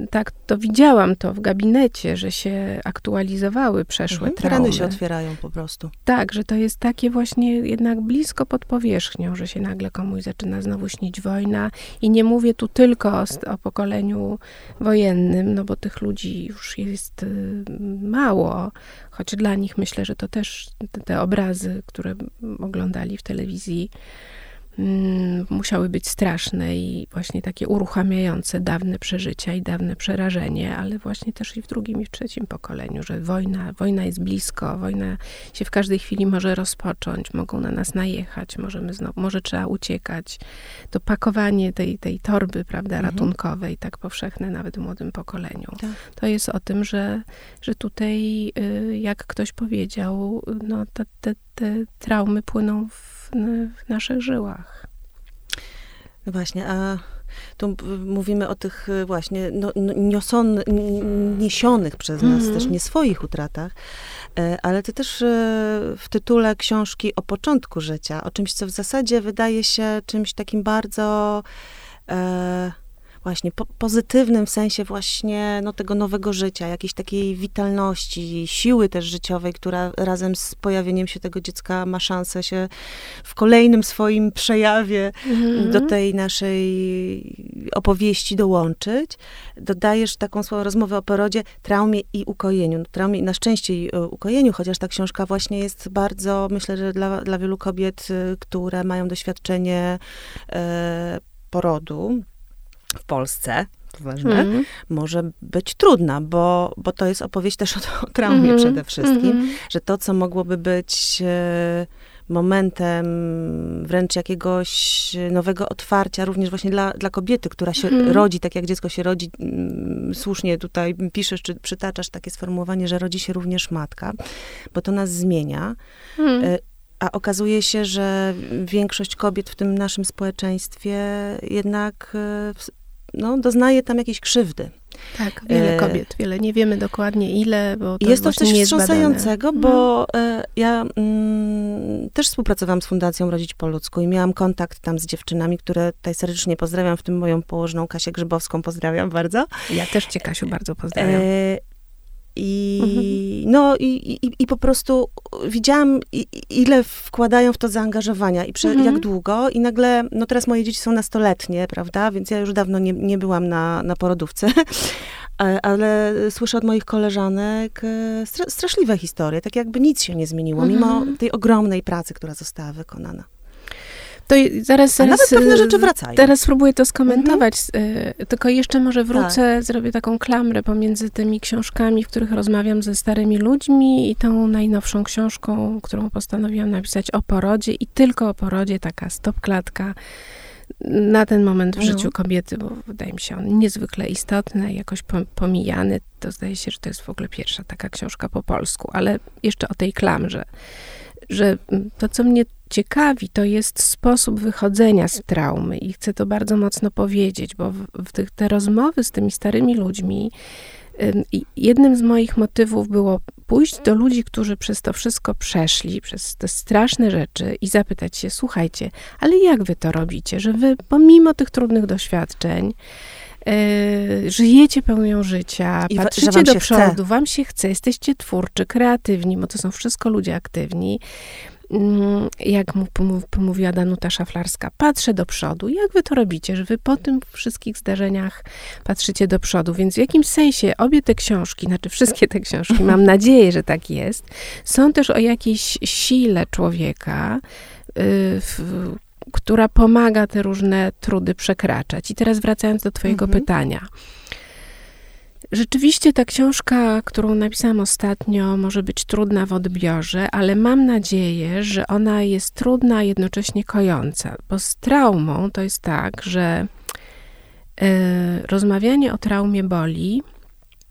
tak, to widziałam to w gabinecie, że się aktualizowały przeszłe mhm, traumy. Rany się otwierają po prostu. Tak, że to jest takie właśnie jednak blisko pod powierzchnią, że się nagle komuś zaczyna znowu śnić wojna. I nie mówię tu tylko o, o pokoleniu wojennym, no bo tych ludzi już jest y, mało, choć dla nich myślę, że to też te, te obrazy, które oglądali w telewizji, mm, musiały być straszne i właśnie takie uruchamiające dawne przeżycia i dawne przerażenie, ale właśnie też i w drugim i w trzecim pokoleniu, że wojna, wojna jest blisko, wojna się w każdej chwili może rozpocząć, mogą na nas najechać, możemy znowu, może trzeba uciekać. To pakowanie tej, tej torby, prawda, mhm. ratunkowej, tak powszechne nawet w młodym pokoleniu. Tak. To jest o tym, że, że tutaj, y, jak ktoś powiedział, no, te, te, te traumy płyną w, w naszych żyłach. No właśnie, a tu mówimy o tych y, właśnie no, nioson, niesionych przez nas mm -hmm. też nie swoich utratach, e, ale ty też e, w tytule książki o początku życia, o czymś, co w zasadzie wydaje się czymś takim bardzo e, właśnie po, pozytywnym w sensie właśnie no, tego nowego życia, jakiejś takiej witalności, siły też życiowej, która razem z pojawieniem się tego dziecka ma szansę się w kolejnym swoim przejawie mm-hmm. do tej naszej opowieści dołączyć. Dodajesz taką swoją rozmowę o porodzie, traumie i ukojeniu. No, traumie i na szczęście i e, ukojeniu, chociaż ta książka właśnie jest bardzo, myślę, że dla, dla wielu kobiet, e, które mają doświadczenie e, porodu, w Polsce, ważne, mm. może być trudna, bo, bo to jest opowieść też o, o traumie mm. przede wszystkim, mm. że to, co mogłoby być e, momentem wręcz jakiegoś nowego otwarcia, również właśnie dla, dla kobiety, która się mm. rodzi, tak jak dziecko się rodzi, mm, słusznie tutaj piszesz, czy przytaczasz takie sformułowanie, że rodzi się również matka, bo to nas zmienia. Mm. E, a okazuje się, że większość kobiet w tym naszym społeczeństwie jednak e, no, doznaje tam jakiejś krzywdy. Tak, wiele e, kobiet, wiele. Nie wiemy dokładnie ile, bo to Jest to coś wstrząsającego, bo no. e, ja mm, też współpracowałam z Fundacją Rodzić po ludzku i miałam kontakt tam z dziewczynami, które tutaj serdecznie pozdrawiam, w tym moją położną Kasię Grzybowską pozdrawiam bardzo. Ja też cię, Kasiu, bardzo pozdrawiam. E, i, mhm. no, i, i, i po prostu widziałam, ile wkładają w to zaangażowania i prze, mhm. jak długo. I nagle, no teraz moje dzieci są nastoletnie, prawda? Więc ja już dawno nie, nie byłam na, na porodówce. Ale słyszę od moich koleżanek e, straszliwe historie, tak jakby nic się nie zmieniło, mhm. mimo tej ogromnej pracy, która została wykonana. To zaraz, zaraz, A nawet pewne rzeczy wracają. Teraz spróbuję to skomentować, mhm. tylko jeszcze może wrócę, tak. zrobię taką klamrę pomiędzy tymi książkami, w których rozmawiam ze starymi ludźmi i tą najnowszą książką, którą postanowiłam napisać o porodzie i tylko o porodzie, taka stopklatka na ten moment w no. życiu kobiety, bo wydaje mi się on niezwykle istotny, jakoś pomijany. To zdaje się, że to jest w ogóle pierwsza taka książka po polsku, ale jeszcze o tej klamrze że to, co mnie ciekawi, to jest sposób wychodzenia z traumy i chcę to bardzo mocno powiedzieć, bo w, w tych, te rozmowy z tymi starymi ludźmi, jednym z moich motywów było pójść do ludzi, którzy przez to wszystko przeszli, przez te straszne rzeczy i zapytać się, słuchajcie, ale jak wy to robicie, że wy pomimo tych trudnych doświadczeń, Yy, żyjecie pełnią życia, I patrzycie do przodu, chce. wam się chce, jesteście twórczy, kreatywni, bo to są wszystko ludzie aktywni. Mm, jak mu pomówiła Danuta Szaflarska, patrzę do przodu. Jak wy to robicie, że wy po tym wszystkich zdarzeniach patrzycie do przodu? Więc w jakimś sensie obie te książki, znaczy wszystkie te książki, mam nadzieję, że tak jest, są też o jakiejś sile człowieka, yy, w, która pomaga te różne trudy przekraczać. I teraz wracając do Twojego mhm. pytania. Rzeczywiście ta książka, którą napisałam ostatnio, może być trudna w odbiorze, ale mam nadzieję, że ona jest trudna, a jednocześnie kojąca, bo z traumą to jest tak, że y, rozmawianie o traumie boli,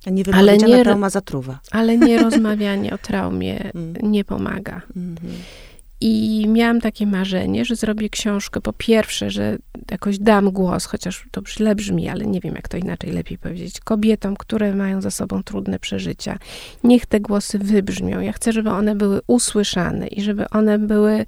nie ale nie trauma zatruwa. Ale nie rozmawianie o traumie mm. nie pomaga. -hmm. I miałam takie marzenie, że zrobię książkę. Po pierwsze, że jakoś dam głos, chociaż to źle brzmi, ale nie wiem, jak to inaczej lepiej powiedzieć, kobietom, które mają za sobą trudne przeżycia. Niech te głosy wybrzmią. Ja chcę, żeby one były usłyszane i żeby one były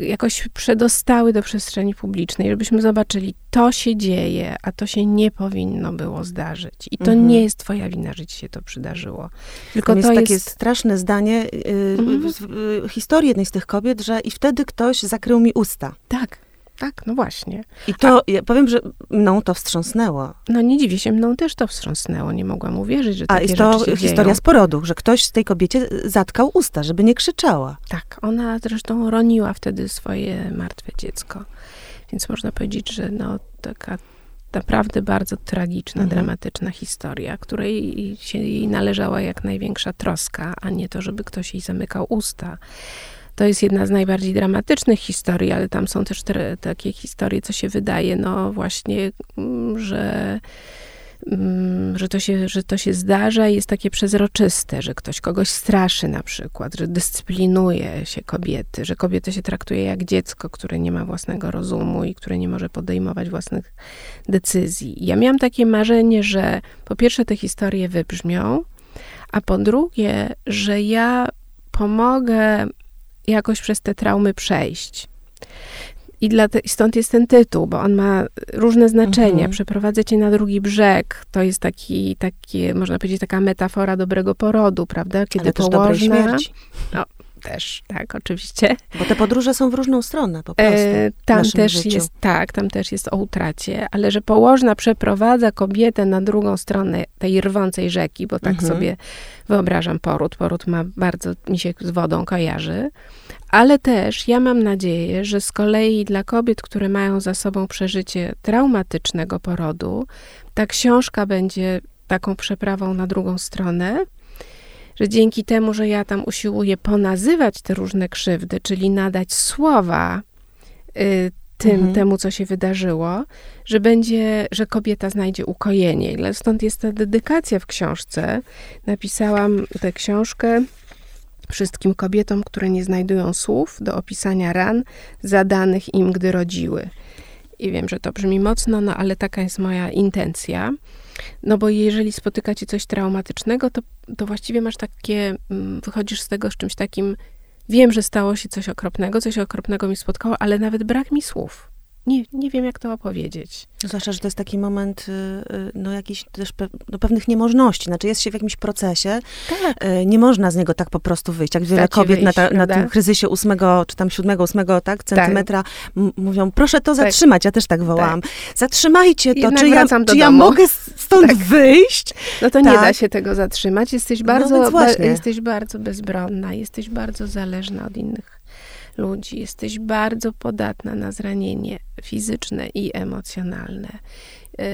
jakoś przedostały do przestrzeni publicznej, żebyśmy zobaczyli, to się dzieje, a to się nie powinno było zdarzyć. I to mhm. nie jest twoja wina, że ci się to przydarzyło. Tylko Tam jest to takie jest... straszne zdanie yy, mhm. historii jednej z tych kobiet, że i wtedy ktoś zakrył mi usta. Tak. Tak, no właśnie. I to, ja powiem, że mną to wstrząsnęło. No nie dziwię się, mną też to wstrząsnęło. Nie mogłam uwierzyć, że A takie i to rzeczy się historia dzieją. z porodu, że ktoś z tej kobiecie zatkał usta, żeby nie krzyczała. Tak, ona zresztą roniła wtedy swoje martwe dziecko. Więc można powiedzieć, że no taka naprawdę bardzo tragiczna, Mhm. dramatyczna historia, której się jej należała jak największa troska, a nie to, żeby ktoś jej zamykał usta. To jest jedna z najbardziej dramatycznych historii, ale tam są też te, takie historie, co się wydaje, no właśnie, mm, że, mm, że, to się, że to się zdarza i jest takie przezroczyste, że ktoś kogoś straszy na przykład, że dyscyplinuje się kobiety, że kobietę się traktuje jak dziecko, które nie ma własnego rozumu i które nie może podejmować własnych decyzji. Ja miałam takie marzenie, że po pierwsze te historie wybrzmią, a po drugie, że ja pomogę jakoś przez te traumy przejść. I dla te, stąd jest ten tytuł, bo on ma różne znaczenia. Mhm. Przeprowadzę cię na drugi brzeg. To jest taki, takie, można powiedzieć, taka metafora dobrego porodu, prawda? Kiedy Ale też dobrej położna... śmierci. Też, tak, oczywiście. Bo te podróże są w różną stronę po prostu. E, tam też życiu. jest, tak, tam też jest o utracie, ale że położna przeprowadza kobietę na drugą stronę tej rwącej rzeki, bo tak Mhm. sobie wyobrażam poród. Poród ma bardzo, mi się z wodą kojarzy. Ale też ja mam nadzieję, że z kolei dla kobiet, które mają za sobą przeżycie traumatycznego porodu, ta książka będzie taką przeprawą na drugą stronę, że dzięki temu, że ja tam usiłuję ponazywać te różne krzywdy, czyli nadać słowa y, tym, Mhm. temu, co się wydarzyło, że będzie, że kobieta znajdzie ukojenie. Stąd jest ta dedykacja w książce. Napisałam tę książkę wszystkim kobietom, które nie znajdują słów do opisania ran zadanych im, gdy rodziły. I wiem, że to brzmi mocno, no ale taka jest moja intencja. No bo jeżeli spotyka cię coś traumatycznego, to, to właściwie masz takie, mm, wychodzisz z tego z czymś takim, wiem, że stało się coś okropnego, coś okropnego mi spotkało, ale nawet brak mi słów. Nie, nie wiem, jak to opowiedzieć. Zwłaszcza, że to jest taki moment, y, y, no jakiś też pe, no, pewnych niemożności. Znaczy jest się w jakimś procesie, Tak. y, nie można z niego tak po prostu wyjść. Jak wiele kobiet na, wyjść, ta, na prawda? tym kryzysie ósmego, czy tam siódmego, ósmego, tak, centymetra m- mówią, proszę to Tak. zatrzymać. Ja też tak wołałam. Zatrzymajcie to. Jednak Czy ja, czy ja mogę stąd Tak. wyjść? No to nie Tak. da się tego zatrzymać. Jesteś No bardzo, właśnie. jesteś bardzo bezbronna, jesteś bardzo zależna od innych ludzi, jesteś bardzo podatna na zranienie fizyczne i emocjonalne. Yy,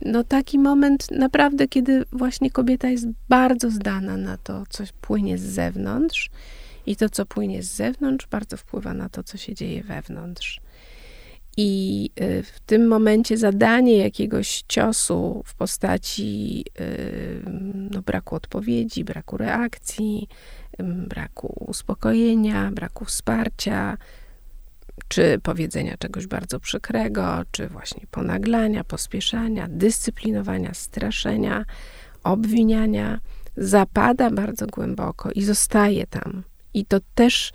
No taki moment naprawdę, kiedy właśnie kobieta jest bardzo zdana na to, co płynie z zewnątrz i to, co płynie z zewnątrz, bardzo wpływa na to, co się dzieje wewnątrz. I y, w tym momencie zadanie jakiegoś ciosu w postaci y, no, braku odpowiedzi, braku reakcji, braku uspokojenia, braku wsparcia, czy powiedzenia czegoś bardzo przykrego, czy właśnie ponaglania, pospieszania, dyscyplinowania, straszenia, obwiniania, zapada bardzo głęboko i zostaje tam. I to też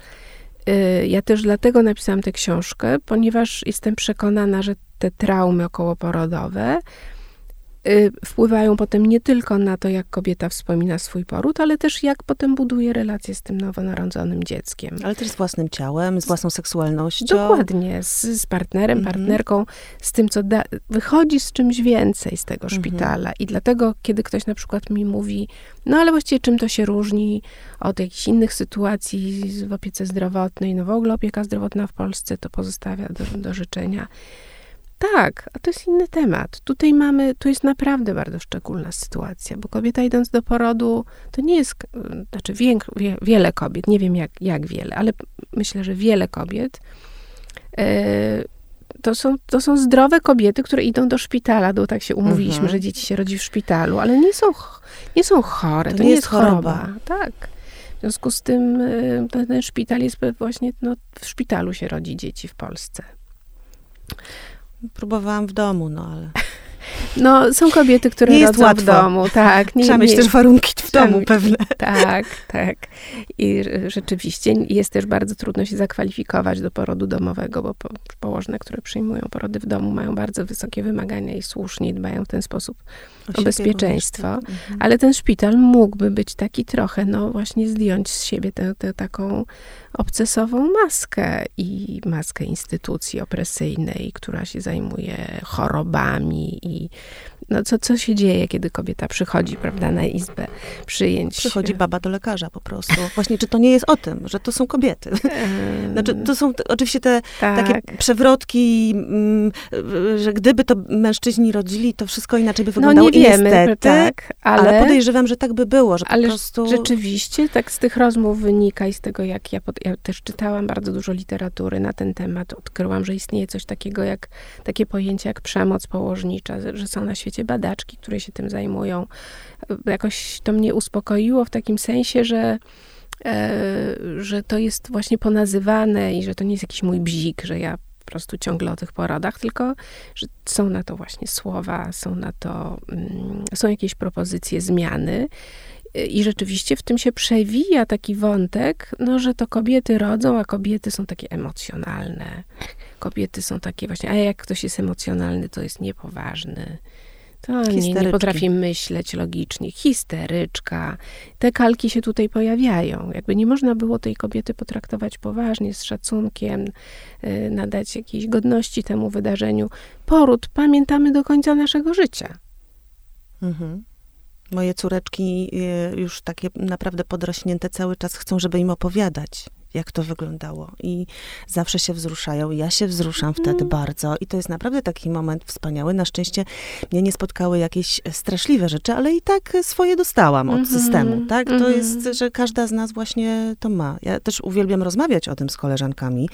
Ja też dlatego napisałam tę książkę, ponieważ jestem przekonana, że te traumy okołoporodowe y, wpływają potem nie tylko na to, jak kobieta wspomina swój poród, ale też jak potem buduje relacje z tym nowonarodzonym dzieckiem. Ale też z własnym ciałem, z własną seksualnością. Dokładnie, z, z partnerem, Mhm. partnerką, z tym, co da, wychodzi z czymś więcej z tego Mhm. szpitala. I dlatego, kiedy ktoś na przykład mi mówi, no ale właściwie czym to się różni od jakichś innych sytuacji w opiece zdrowotnej, no w ogóle opieka zdrowotna w Polsce to pozostawia do, do życzenia. Tak, a to jest inny temat. Tutaj mamy, tu jest naprawdę bardzo szczególna sytuacja, bo kobieta idąc do porodu, to nie jest, y, znaczy wiek, wie, wiele kobiet, nie wiem jak, jak wiele, ale myślę, że wiele kobiet, e, to są, to są zdrowe kobiety, które idą do szpitala, bo tak się umówiliśmy, Mhm. że dzieci się rodzi w szpitalu, ale nie są, nie są chore, to, nie jest choroba. Tak. W związku z tym y, ten, ten szpital jest właśnie, no, w szpitalu się rodzi dzieci w Polsce. Próbowałam w domu, no ale No, są kobiety, które Nie jest rodzą w domu, tak. Nie, trzeba mieć nie, też warunki w domu mieć- pewne. Tak, tak. I rzeczywiście jest też bardzo trudno się zakwalifikować do porodu domowego, bo po, położne, które przyjmują porody w domu, mają bardzo wysokie wymagania i słusznie dbają w ten sposób o, bezpieczeństwo, mhm. ale ten szpital mógłby być taki trochę, no właśnie zdjąć z siebie tę, tę taką obcesową maskę i maskę instytucji opresyjnej, która się zajmuje chorobami i no co, co się dzieje, kiedy kobieta przychodzi, prawda, na izbę przyjęć. Przychodzi baba do lekarza po prostu. Właśnie, czy to nie jest o tym, że to są kobiety? Znaczy, to są oczywiście te tak. takie przewrotki, mm, że gdyby to mężczyźni rodzili, to wszystko inaczej by no, wyglądało. No wiemy, niestety, tak, ale, ale podejrzewam, że tak by było, że ale po prostu... rzeczywiście, tak z tych rozmów wynika i z tego, jak ja, pod, ja też czytałam bardzo dużo literatury na ten temat, odkryłam, że istnieje coś takiego jak, takie pojęcie jak przemoc położnicza, że są na świecie badaczki, które się tym zajmują. Jakoś to mnie uspokoiło w takim sensie, że e, że to jest właśnie ponazywane i że to nie jest jakiś mój bzik, że ja prostu ciągle o tych porodach, tylko że są na to właśnie słowa, są na to, mm, są jakieś propozycje zmiany. I rzeczywiście w tym się przewija taki wątek, no, że to kobiety rodzą, a kobiety są takie emocjonalne. Kobiety są takie właśnie, a jak ktoś jest emocjonalny, to jest niepoważny. To nie, nie potrafi myśleć logicznie. Histeryczka. Te kalki się tutaj pojawiają. Jakby nie można było tej kobiety potraktować poważnie, z szacunkiem, y, nadać jakiejś godności temu wydarzeniu. Poród pamiętamy do końca naszego życia. Mhm. Moje córeczki y, już takie naprawdę podrośnięte cały czas chcą, żeby im opowiadać jak to wyglądało. I zawsze się wzruszają. Ja się wzruszam wtedy mm. bardzo. I to jest naprawdę taki moment wspaniały. Na szczęście mnie nie spotkały jakieś straszliwe rzeczy, ale i tak swoje dostałam od -hmm. systemu. Tak? To mhm. jest, że każda z nas właśnie to ma. Ja też uwielbiam rozmawiać o tym z koleżankami,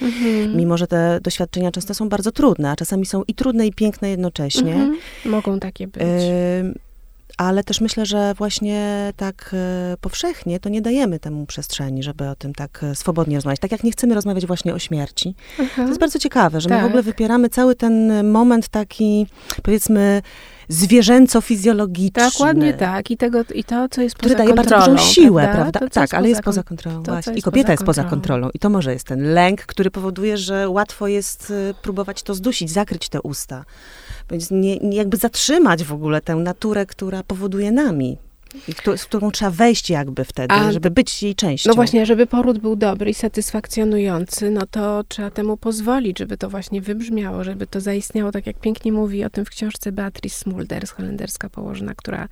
mimo że te doświadczenia często są bardzo trudne, a czasami są i trudne, i piękne jednocześnie. Mhm. Mogą takie być. Y ale też myślę, że właśnie tak e, powszechnie to nie dajemy temu przestrzeni, żeby o tym tak e, swobodnie rozmawiać. Tak jak nie chcemy rozmawiać właśnie o śmierci. To jest mhm. bardzo ciekawe, że tak. my w tak. ogóle wypieramy cały ten moment taki, powiedzmy, zwierzęco-fizjologiczny. Dokładnie tak. I, tego, I to, co jest poza Który daje bardzo dużą siłę, prawda? prawda? To, tak, ale jest poza kontrolą. To. I kobieta jest poza kontrolą. I to może jest ten lęk, który powoduje, że łatwo jest e, próbować to zdusić, zakryć te usta. Więc nie, jakby zatrzymać w ogóle tę naturę, która powoduje nami. I z którą trzeba wejść jakby wtedy, A, żeby być jej częścią. No właśnie, żeby poród był dobry i satysfakcjonujący, no to trzeba temu pozwolić, żeby to właśnie wybrzmiało, żeby to zaistniało, tak jak pięknie mówi o tym w książce Beatrice Smulders, holenderska położna, która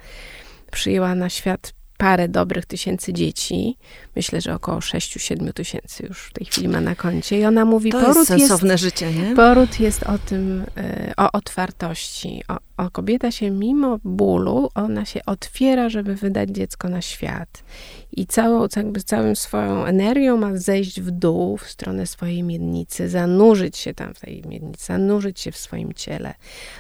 przyjęła na świat parę dobrych tysięcy dzieci. Myślę, że około 6-7 tysięcy już w tej chwili ma na koncie. I ona mówi, to poród jest sensowne jest, życie, nie? Poród jest o tym, e, o otwartości, o, o kobieta się mimo bólu, ona się otwiera, żeby wydać dziecko na świat. I całą, jakby całą swoją energią ma zejść w dół, w stronę swojej miednicy, zanurzyć się tam w tej miednicy, zanurzyć się w swoim ciele.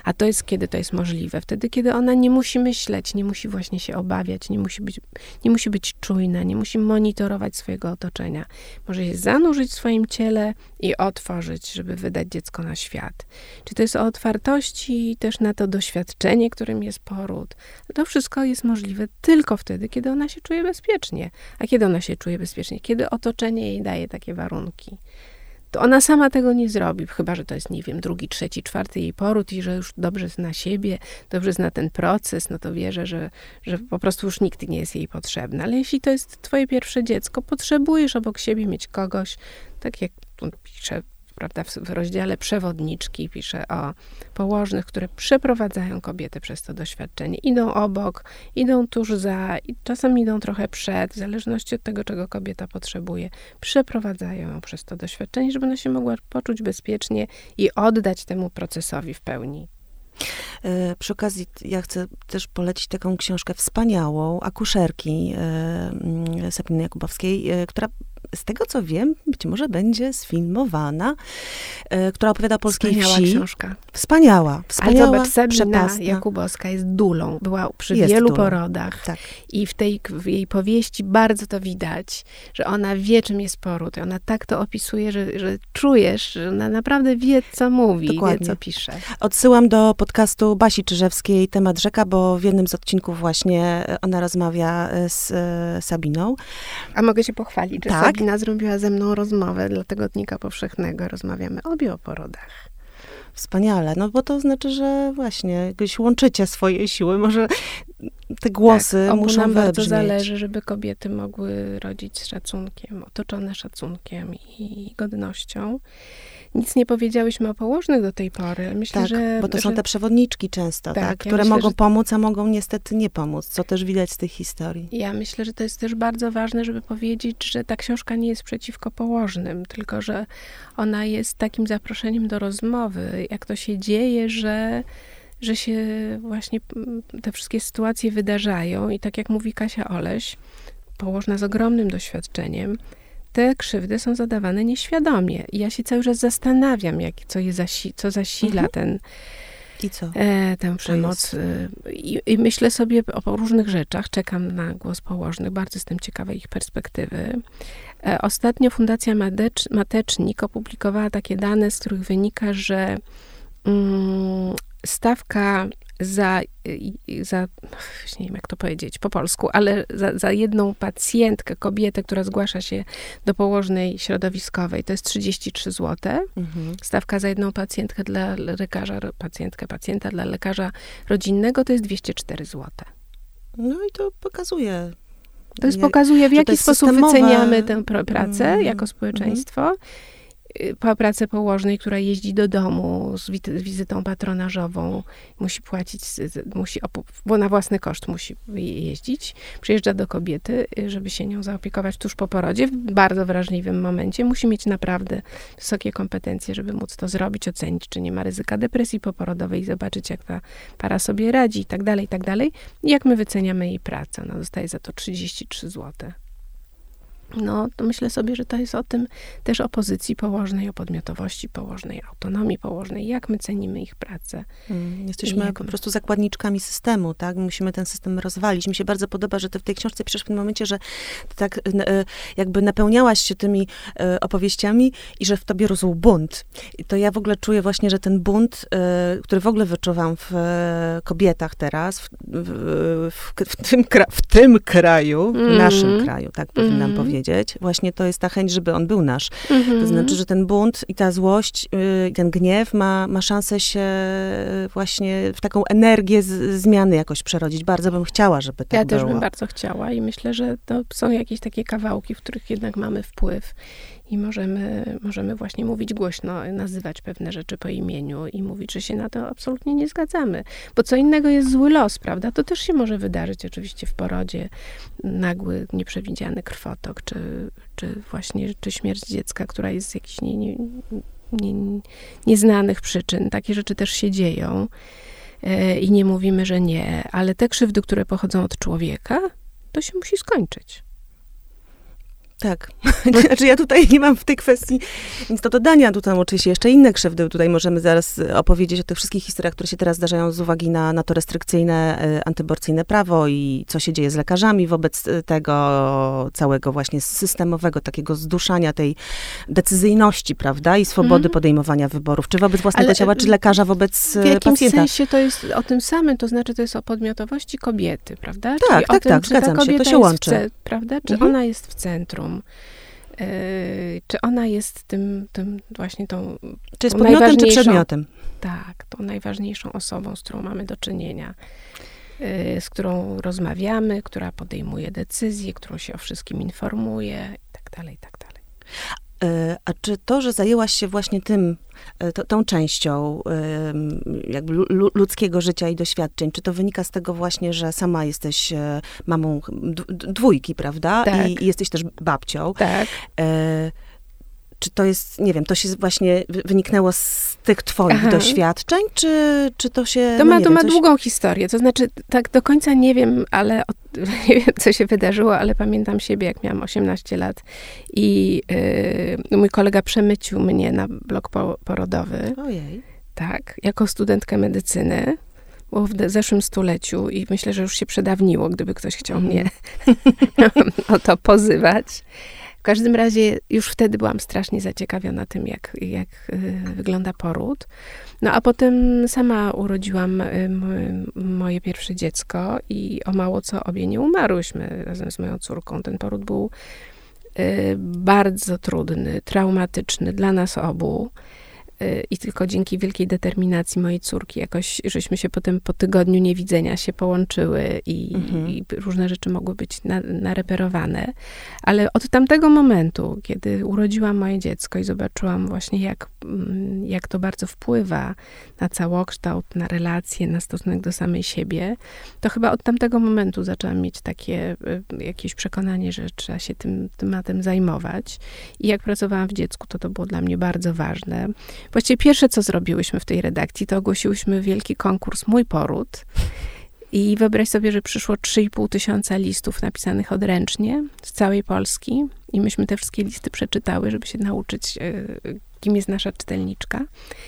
A to jest, kiedy to jest możliwe. Wtedy, kiedy ona nie musi myśleć, nie musi właśnie się obawiać, nie musi być, nie musi być czujna, nie musi monitorować swojego otoczenia. Może się zanurzyć w swoim ciele i otworzyć, żeby wydać dziecko na świat. Czy to jest o otwartości też na to doświadczenie, którym jest poród. To wszystko jest możliwe tylko wtedy, kiedy ona się czuje bezpiecznie. A kiedy ona się czuje bezpiecznie? Kiedy otoczenie jej daje takie warunki. To ona sama tego nie zrobi, chyba że to jest, nie wiem, drugi, trzeci, czwarty jej poród i że już dobrze zna siebie, dobrze zna ten proces, no to wierzę, że, że po prostu już nikt nie jest jej potrzebny. Ale jeśli to jest twoje pierwsze dziecko, potrzebujesz obok siebie mieć kogoś, tak jak pisze prawda, w, rozdziale przewodniczki pisze o położnych, które przeprowadzają kobiety przez to doświadczenie. Idą obok, idą tuż za, i czasem idą trochę przed, w zależności od tego, czego kobieta potrzebuje. Przeprowadzają ją przez to doświadczenie, żeby ona się mogła poczuć bezpiecznie i oddać temu procesowi w pełni. E, przy okazji ja chcę też polecić taką książkę wspaniałą akuszerki e, Sabiny Jakubowskiej, e, która z tego co wiem, być może będzie sfilmowana, e, która opowiada o polskiej Wspaniała wsi. książka. Wspaniała, wspaniała, Ale zobacz, Sabina Jakubowska jest dulą. Była przy jest wielu dulą. porodach. Tak. I w tej w jej powieści bardzo to widać, że ona wie, czym jest poród. I ona tak to opisuje, że, że czujesz, że ona naprawdę wie, co mówi, Dokładnie. wie, co pisze. Odsyłam do podcastu Basi Czyżewskiej, temat rzeka, bo w jednym z odcinków właśnie ona rozmawia z e, Sabiną. A mogę się pochwalić, że tak? Sabina zrobiła ze mną rozmowę dla Tygodnika Powszechnego. Rozmawiamy obie o porodach. Wspaniale, no bo to znaczy, że właśnie jakoś łączycie swoje siły, może te głosy tak, muszą nam bardzo wybrzmieć. zależy, żeby kobiety mogły rodzić z szacunkiem, otoczone szacunkiem i godnością. Nic nie powiedziałyśmy o położnych do tej pory. Myślę, tak, że, bo to że są te przewodniczki często, Tak, tak, ja które myślę, mogą że- pomóc, a mogą niestety nie pomóc, co też widać z tych historii. Ja myślę, że to jest też bardzo ważne, żeby powiedzieć, że ta książka nie jest przeciwko położnym, tylko że ona jest takim zaproszeniem do rozmowy, jak to się dzieje, że, że się właśnie te wszystkie sytuacje wydarzają i tak jak mówi Kasia Oleś, położna z ogromnym doświadczeniem, te krzywdy są zadawane nieświadomie. I ja się cały czas zastanawiam, jak, co, je zasi, co zasila Mhm. ten, I co? e, tę przemoc. e, I, I myślę sobie o różnych rzeczach. Czekam na głos położnych. Bardzo jestem ciekawa ich perspektywy. E, ostatnio Fundacja Madecz, Matecznik opublikowała takie dane, z których wynika, że mm, stawka za, za, nie wiem jak to powiedzieć po polsku, ale za, za jedną pacjentkę, kobietę, która zgłasza się do położnej środowiskowej, to jest 33 zł. Mhm. Stawka za jedną pacjentkę dla lekarza, pacjentkę, pacjenta dla lekarza rodzinnego to jest 204 zł. No i to pokazuje. To jest pokazuje, w jaki sposób systemowe. wyceniamy tę pracę Mm, jako społeczeństwo. Y, Po pracę położnej, która jeździ do domu z wizytą patronażową, musi płacić, musi bo na własny koszt musi jeździć. Przyjeżdża do kobiety, y, żeby się nią zaopiekować tuż po porodzie, w bardzo wrażliwym momencie. Musi mieć naprawdę wysokie kompetencje, żeby móc to zrobić, ocenić, czy nie ma ryzyka depresji poporodowej, zobaczyć, jak ta para sobie radzi i tak dalej, i tak dalej. Jak my wyceniamy jej pracę. Ona dostaje za to 33 zł. No, to myślę sobie, że to jest o tym też o pozycji położnej, o podmiotowości położnej, autonomii położnej, jak my cenimy ich pracę. Mm, Jesteśmy Jak po prostu zakładniczkami systemu, tak? Musimy ten system rozwalić. Mi się bardzo podoba, że ty w tej książce piszesz w tym momencie, że tak e, jakby napełniałaś się tymi e, opowieściami i że w tobie rósł bunt. I to ja w ogóle czuję właśnie, że ten bunt, e, który w ogóle wyczuwam w kobietach teraz, w, w, w, w, tym, kra, w tym kraju, w Mhm. naszym kraju, tak powinnam Mhm. powiedzieć, właśnie to jest ta chęć, żeby on był nasz. To Mhm. znaczy, że ten bunt i ta złość, y, i ten gniew ma, ma szansę się y, właśnie w taką energię z, zmiany jakoś przerodzić. Bardzo bym chciała, żeby tak Ja też było. bym bardzo chciała i myślę, że to są jakieś takie kawałki, w których jednak mamy wpływ i możemy, możemy właśnie mówić głośno, nazywać pewne rzeczy po imieniu i mówić, że się na to absolutnie nie zgadzamy. Bo co innego jest zły los, prawda? To też się może wydarzyć oczywiście w porodzie, nagły, nieprzewidziany krwotok, czy, czy właśnie, czy śmierć dziecka, która jest z jakichś nie, nie, nie, nieznanych przyczyn. Takie rzeczy też się dzieją e, i nie mówimy, że nie, ale te krzywdy, które pochodzą od człowieka, to się musi skończyć. Tak. znaczy ja tutaj nie mam w tej kwestii nic do dodania. Tu tam oczywiście jeszcze inne krzywdy. Tutaj możemy zaraz y, opowiedzieć o tych wszystkich historiach, które się teraz zdarzają z uwagi na, na to restrykcyjne, y, antyborcyjne prawo i co się dzieje z lekarzami wobec y, tego całego właśnie systemowego takiego zduszania tej decyzyjności, prawda? I swobody Mhm. podejmowania wyborów. Czy wobec własnego Ale, ciała, czy lekarza wobec W y, jakimś pacjenta. sensie to jest o tym samym, to znaczy to jest o podmiotowości kobiety, prawda? Tak, Czyli o tak, tym, tak, czy ta zgadzam się, to się w łączy. prawda? Czy Mhm. ona jest w centrum? Yy, czy ona jest tym, tym właśnie tą, Czy jest tą podmiotem, czy przedmiotem? tak, tą najważniejszą osobą, z którą mamy do czynienia, yy, z którą rozmawiamy, która podejmuje decyzje, którą się o wszystkim informuje i tak dalej, i tak dalej. E, A czy to, że zajęłaś się właśnie tym, e, to, tą częścią jakby lu- lu- ludzkiego życia i doświadczeń, czy to wynika z tego właśnie, że sama jesteś e, mamą dwójki, prawda? Tak. I, I jesteś też babcią. Tak. E, Czy to jest, nie wiem, to się właśnie wy- wyniknęło z tych twoich Aha. doświadczeń, czy, czy to się... To no ma, nie to wiem, ma coś- długą historię. To znaczy, tak do końca nie wiem, ale od, nie wiem, co się wydarzyło, ale pamiętam siebie, jak miałam 18 lat i yy, mój kolega przemycił mnie na blok po, porodowy, Ojej. tak, jako studentkę medycyny. Było w zeszłym stuleciu i myślę, że już się przedawniło, gdyby ktoś chciał Mhm. mnie o to pozywać. W każdym razie już wtedy byłam strasznie zaciekawiona tym, jak, jak y, wygląda poród. No a potem sama urodziłam y, moje pierwsze dziecko i o mało co obie nie umarłyśmy razem z moją córką. Ten poród był y, bardzo trudny, traumatyczny dla nas obu. Y, i tylko dzięki wielkiej determinacji mojej córki jakoś, żeśmy się potem po tygodniu niewidzenia się połączyły i, mhm. i różne rzeczy mogły być na, nareperowane. Ale od tamtego momentu, kiedy urodziłam moje dziecko i zobaczyłam właśnie, jak, mm, jak to bardzo wpływa na całokształt, na relacje, na stosunek do samej siebie, to chyba od tamtego momentu zaczęłam mieć takie y, jakieś przekonanie, że trzeba się tym tematem zajmować. I jak pracowałam w dziecku, to to było dla mnie bardzo ważne. Właściwie pierwsze, co zrobiłyśmy w tej redakcji, to ogłosiłyśmy wielki konkurs Mój Poród. I wyobraź sobie, że przyszło 3,5 tysiąca listów napisanych odręcznie z całej Polski. I myśmy te wszystkie listy przeczytały, żeby się nauczyć, e, kim jest nasza czytelniczka.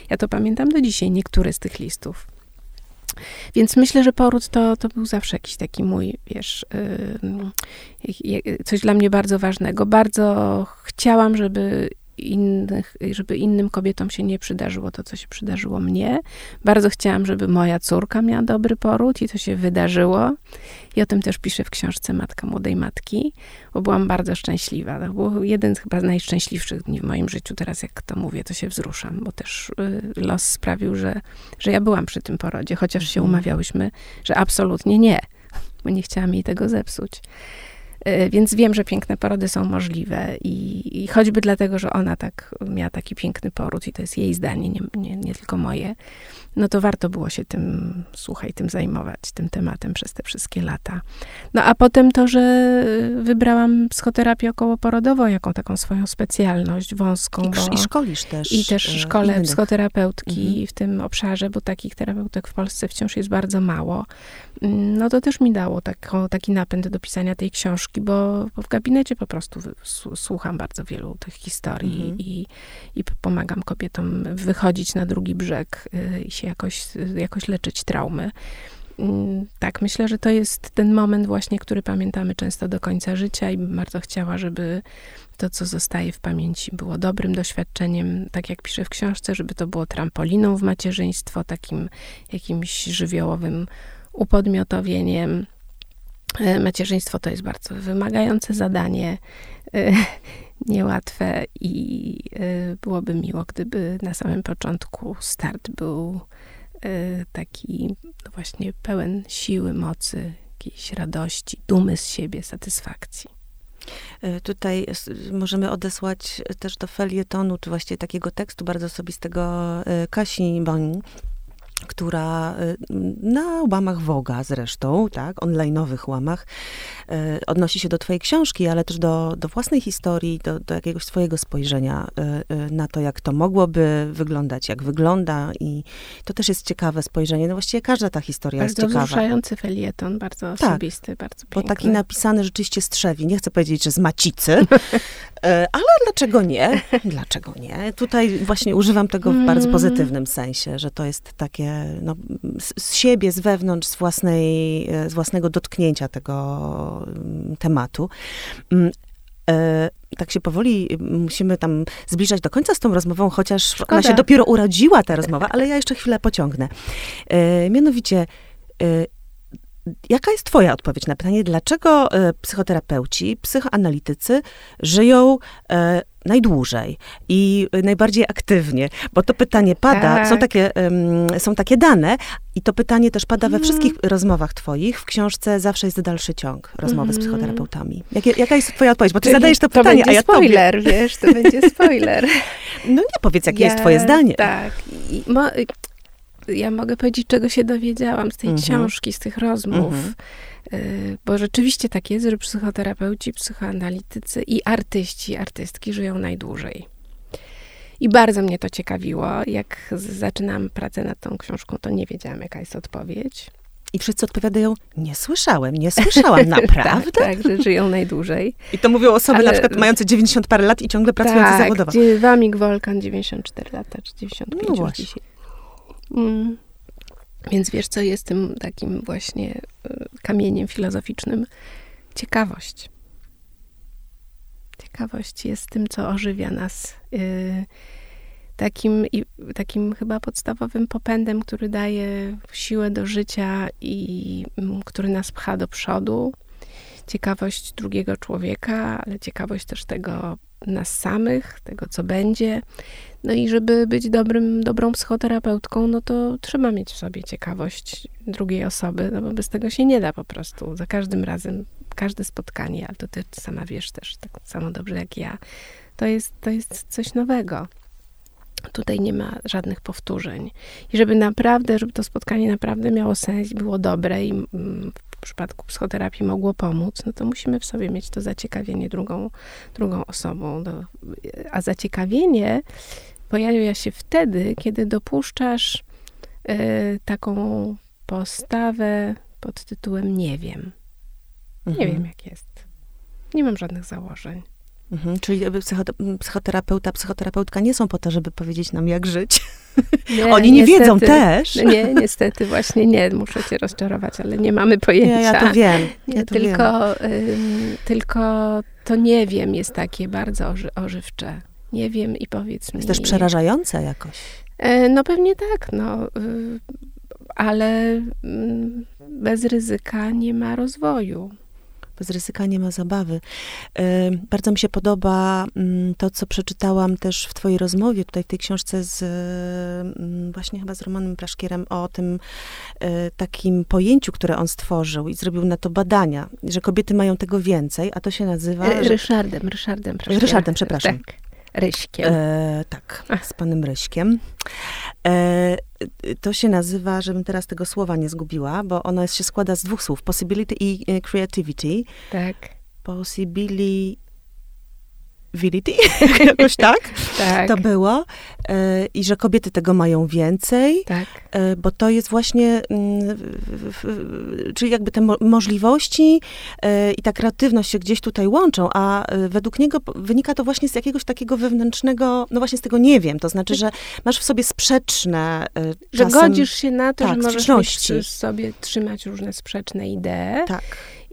Ja to pamiętam do dzisiaj, niektóre z tych listów. Więc myślę, że poród to, to był zawsze jakiś taki mój, wiesz, yy, coś dla mnie bardzo ważnego. Bardzo chciałam, żeby innych, żeby innym kobietom się nie przydarzyło to, co się przydarzyło mnie. Bardzo chciałam, żeby moja córka miała dobry poród i to się wydarzyło. I o tym też piszę w książce Matka Młodej Matki, bo byłam bardzo szczęśliwa. To był jeden z chyba z najszczęśliwszych dni w moim życiu. Teraz jak to mówię, to się wzruszam, bo też y, los sprawił, że, że ja byłam przy tym porodzie, chociaż się mhm. umawiałyśmy, że absolutnie nie, bo nie chciałam jej tego zepsuć. E, więc wiem, że piękne porody są możliwe i, i choćby dlatego, że ona tak miała taki piękny poród i to jest jej zdanie, nie, nie, nie tylko moje, no to warto było się tym, słuchaj, tym zajmować, tym tematem przez te wszystkie lata. No a potem to, że wybrałam psychoterapię okołoporodową jako taką swoją specjalność wąską. I, i szkolisz też. I też e, szkole innych. psychoterapeutki mhm. w tym obszarze, bo takich terapeutek w Polsce wciąż jest bardzo mało. Mm, no to też mi dało taki napęd do pisania tej książki, bo, bo w gabinecie po prostu słucham bardzo wielu tych historii mhm. i, i pomagam kobietom wychodzić na drugi brzeg y, i się jakoś, jakoś leczyć traumy. Mm, tak, myślę, że to jest ten moment właśnie, który pamiętamy często do końca życia i bym bardzo chciała, żeby to, co zostaje w pamięci, było dobrym doświadczeniem, tak jak piszę w książce, żeby to było trampoliną w macierzyństwo, takim jakimś żywiołowym upodmiotowieniem. E, macierzyństwo to jest bardzo wymagające zadanie, e, niełatwe i e, byłoby miło, gdyby na samym początku start był taki no właśnie pełen siły, mocy, jakiejś radości, dumy z siebie, satysfakcji. Tutaj możemy odesłać też do felietonu, czy właściwie takiego tekstu bardzo osobistego Kasi Boni, która y, na łamach Woga zresztą, tak, online'owych łamach, y, odnosi się do twojej książki, ale też do, do własnej historii, do, do jakiegoś swojego spojrzenia y, na to, jak to mogłoby wyglądać, jak wygląda i to też jest ciekawe spojrzenie. No właściwie każda ta historia bardzo jest ciekawa. Bardzo wzruszający felieton, bardzo tak, osobisty, bardzo piękny. Bo taki napisany rzeczywiście strzewi. Nie chcę powiedzieć, że z macicy, ale dlaczego nie? Dlaczego nie? Tutaj właśnie używam tego w bardzo mm. pozytywnym sensie, że to jest takie no, z siebie, z wewnątrz, z, własnej, e, z własnego dotknięcia tego mm, tematu. Mm, e, tak się powoli musimy tam zbliżać do końca z tą rozmową, chociaż Szkoda. ona się dopiero urodziła, ta rozmowa, ale ja jeszcze chwilę pociągnę. E, mianowicie, Jaka jest Twoja odpowiedź na pytanie, dlaczego psychoterapeuci, psychoanalitycy żyją najdłużej i najbardziej aktywnie, bo to pytanie pada, tak. są, takie, um, są takie dane i to pytanie też pada we mhm. wszystkich rozmowach twoich. W książce zawsze jest dalszy ciąg rozmowy z mhm. psychoterapeutami. Jak, jaka jest twoja odpowiedź? Bo ty zadajesz to, to pytanie, a ja spoiler, tobie. wiesz, to będzie spoiler. no nie powiedz, jakie ja, jest twoje zdanie. Tak. I, mo, ja mogę powiedzieć, czego się dowiedziałam z tej mhm. książki, z tych rozmów. Mhm. Y, bo rzeczywiście tak jest, że psychoterapeuci, psychoanalitycy i artyści, artystki żyją najdłużej. I bardzo mnie to ciekawiło. Jak zaczynam pracę nad tą książką, to nie wiedziałam, jaka jest odpowiedź. I wszyscy odpowiadają, nie słyszałem, nie słyszałam, naprawdę? tak, tak, że żyją najdłużej. I to mówią osoby Ale... na przykład mające 90 parę lat i ciągle pracujące tak, zawodowo. Tak, Wamik Wolkan 94 lata, czy 95 no już dzisiaj. Mm. Więc wiesz, co jest tym takim właśnie y, kamieniem filozoficznym? Ciekawość. Ciekawość jest tym, co ożywia nas. Y, takim, takim chyba podstawowym popędem, który daje siłę do życia i mm, który nas pcha do przodu. Ciekawość drugiego człowieka, ale ciekawość też tego, nas samych, tego, co będzie. No i żeby być dobrym, dobrą psychoterapeutką, no to trzeba mieć w sobie ciekawość drugiej osoby, no bo bez tego się nie da po prostu. Za każdym razem, każde spotkanie, ale to ty sama wiesz też tak samo dobrze jak ja, to jest, to jest coś nowego. Tutaj nie ma żadnych powtórzeń. I żeby naprawdę, żeby to spotkanie naprawdę miało sens, było dobre i mm, w przypadku psychoterapii mogło pomóc, no to musimy w sobie mieć to zaciekawienie drugą, drugą osobą. A zaciekawienie pojawia się wtedy, kiedy dopuszczasz y, taką postawę pod tytułem nie wiem. Nie mhm. wiem, jak jest. Nie mam żadnych założeń. Mhm, czyli psychoterapeuta, psychoterapeutka nie są po to, żeby powiedzieć nam, jak żyć. Nie, Oni nie niestety, wiedzą też. No nie, niestety, właśnie nie, muszę cię rozczarować, ale nie mamy pojęcia. Nie, ja to wiem. Ja nie, to tylko, wiem. Ym, tylko to nie wiem jest takie bardzo oży, ożywcze. Nie wiem i powiedz mi. Jest też przerażające jakoś. E, no pewnie tak, no. Y, ale y, bez ryzyka nie ma rozwoju bez ryzyka nie ma zabawy. Bardzo mi się podoba mm, to, co przeczytałam też w twojej rozmowie, tutaj w tej książce z mm, właśnie chyba z Romanem Plaszkierem o tym e, takim pojęciu, które on stworzył i zrobił na to badania, że kobiety mają tego więcej, a to się nazywa... Ryszardem, Ryszardem. Ryszardem, przepraszam. Tak. Ryśkiem. E, tak, z panem Ryśkiem. E, to się nazywa, żebym teraz tego słowa nie zgubiła, bo ono się składa z dwóch słów, possibility i e, creativity. Tak. Possibility Vility, jakoś tak, tak to było. E, I że kobiety tego mają więcej, tak. E, bo to jest właśnie, mm, czyli jakby te możliwości e, i ta kreatywność się gdzieś tutaj łączą, a według niego wynika to właśnie z jakiegoś takiego wewnętrznego, no właśnie z tego nie wiem, to znaczy, że masz w sobie sprzeczne Że godzisz się na to, tak, że możesz sobie trzymać różne sprzeczne idee. Tak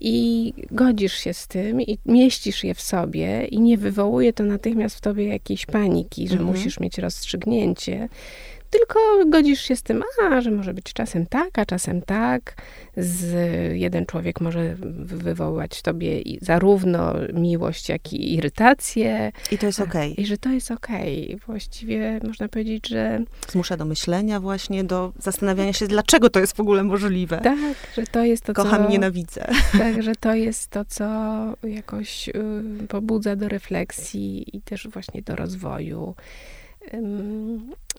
i godzisz się z tym i mieścisz je w sobie i nie wywołuje to natychmiast w tobie jakiejś paniki, że mhm. musisz mieć rozstrzygnięcie, tylko godzisz się z tym, a, że może być czasem tak, a czasem tak. Z, jeden człowiek może wywołać w tobie zarówno miłość, jak i irytację. I to jest okej. Okay. I że to jest okej. Okay. Właściwie można powiedzieć, że... Zmusza do myślenia właśnie, do zastanawiania się, dlaczego to jest w ogóle możliwe. Tak, że to jest to, Kocham, co... Kocham, nienawidzę. Tak, że to jest to, co jakoś y, pobudza do refleksji i też właśnie do rozwoju.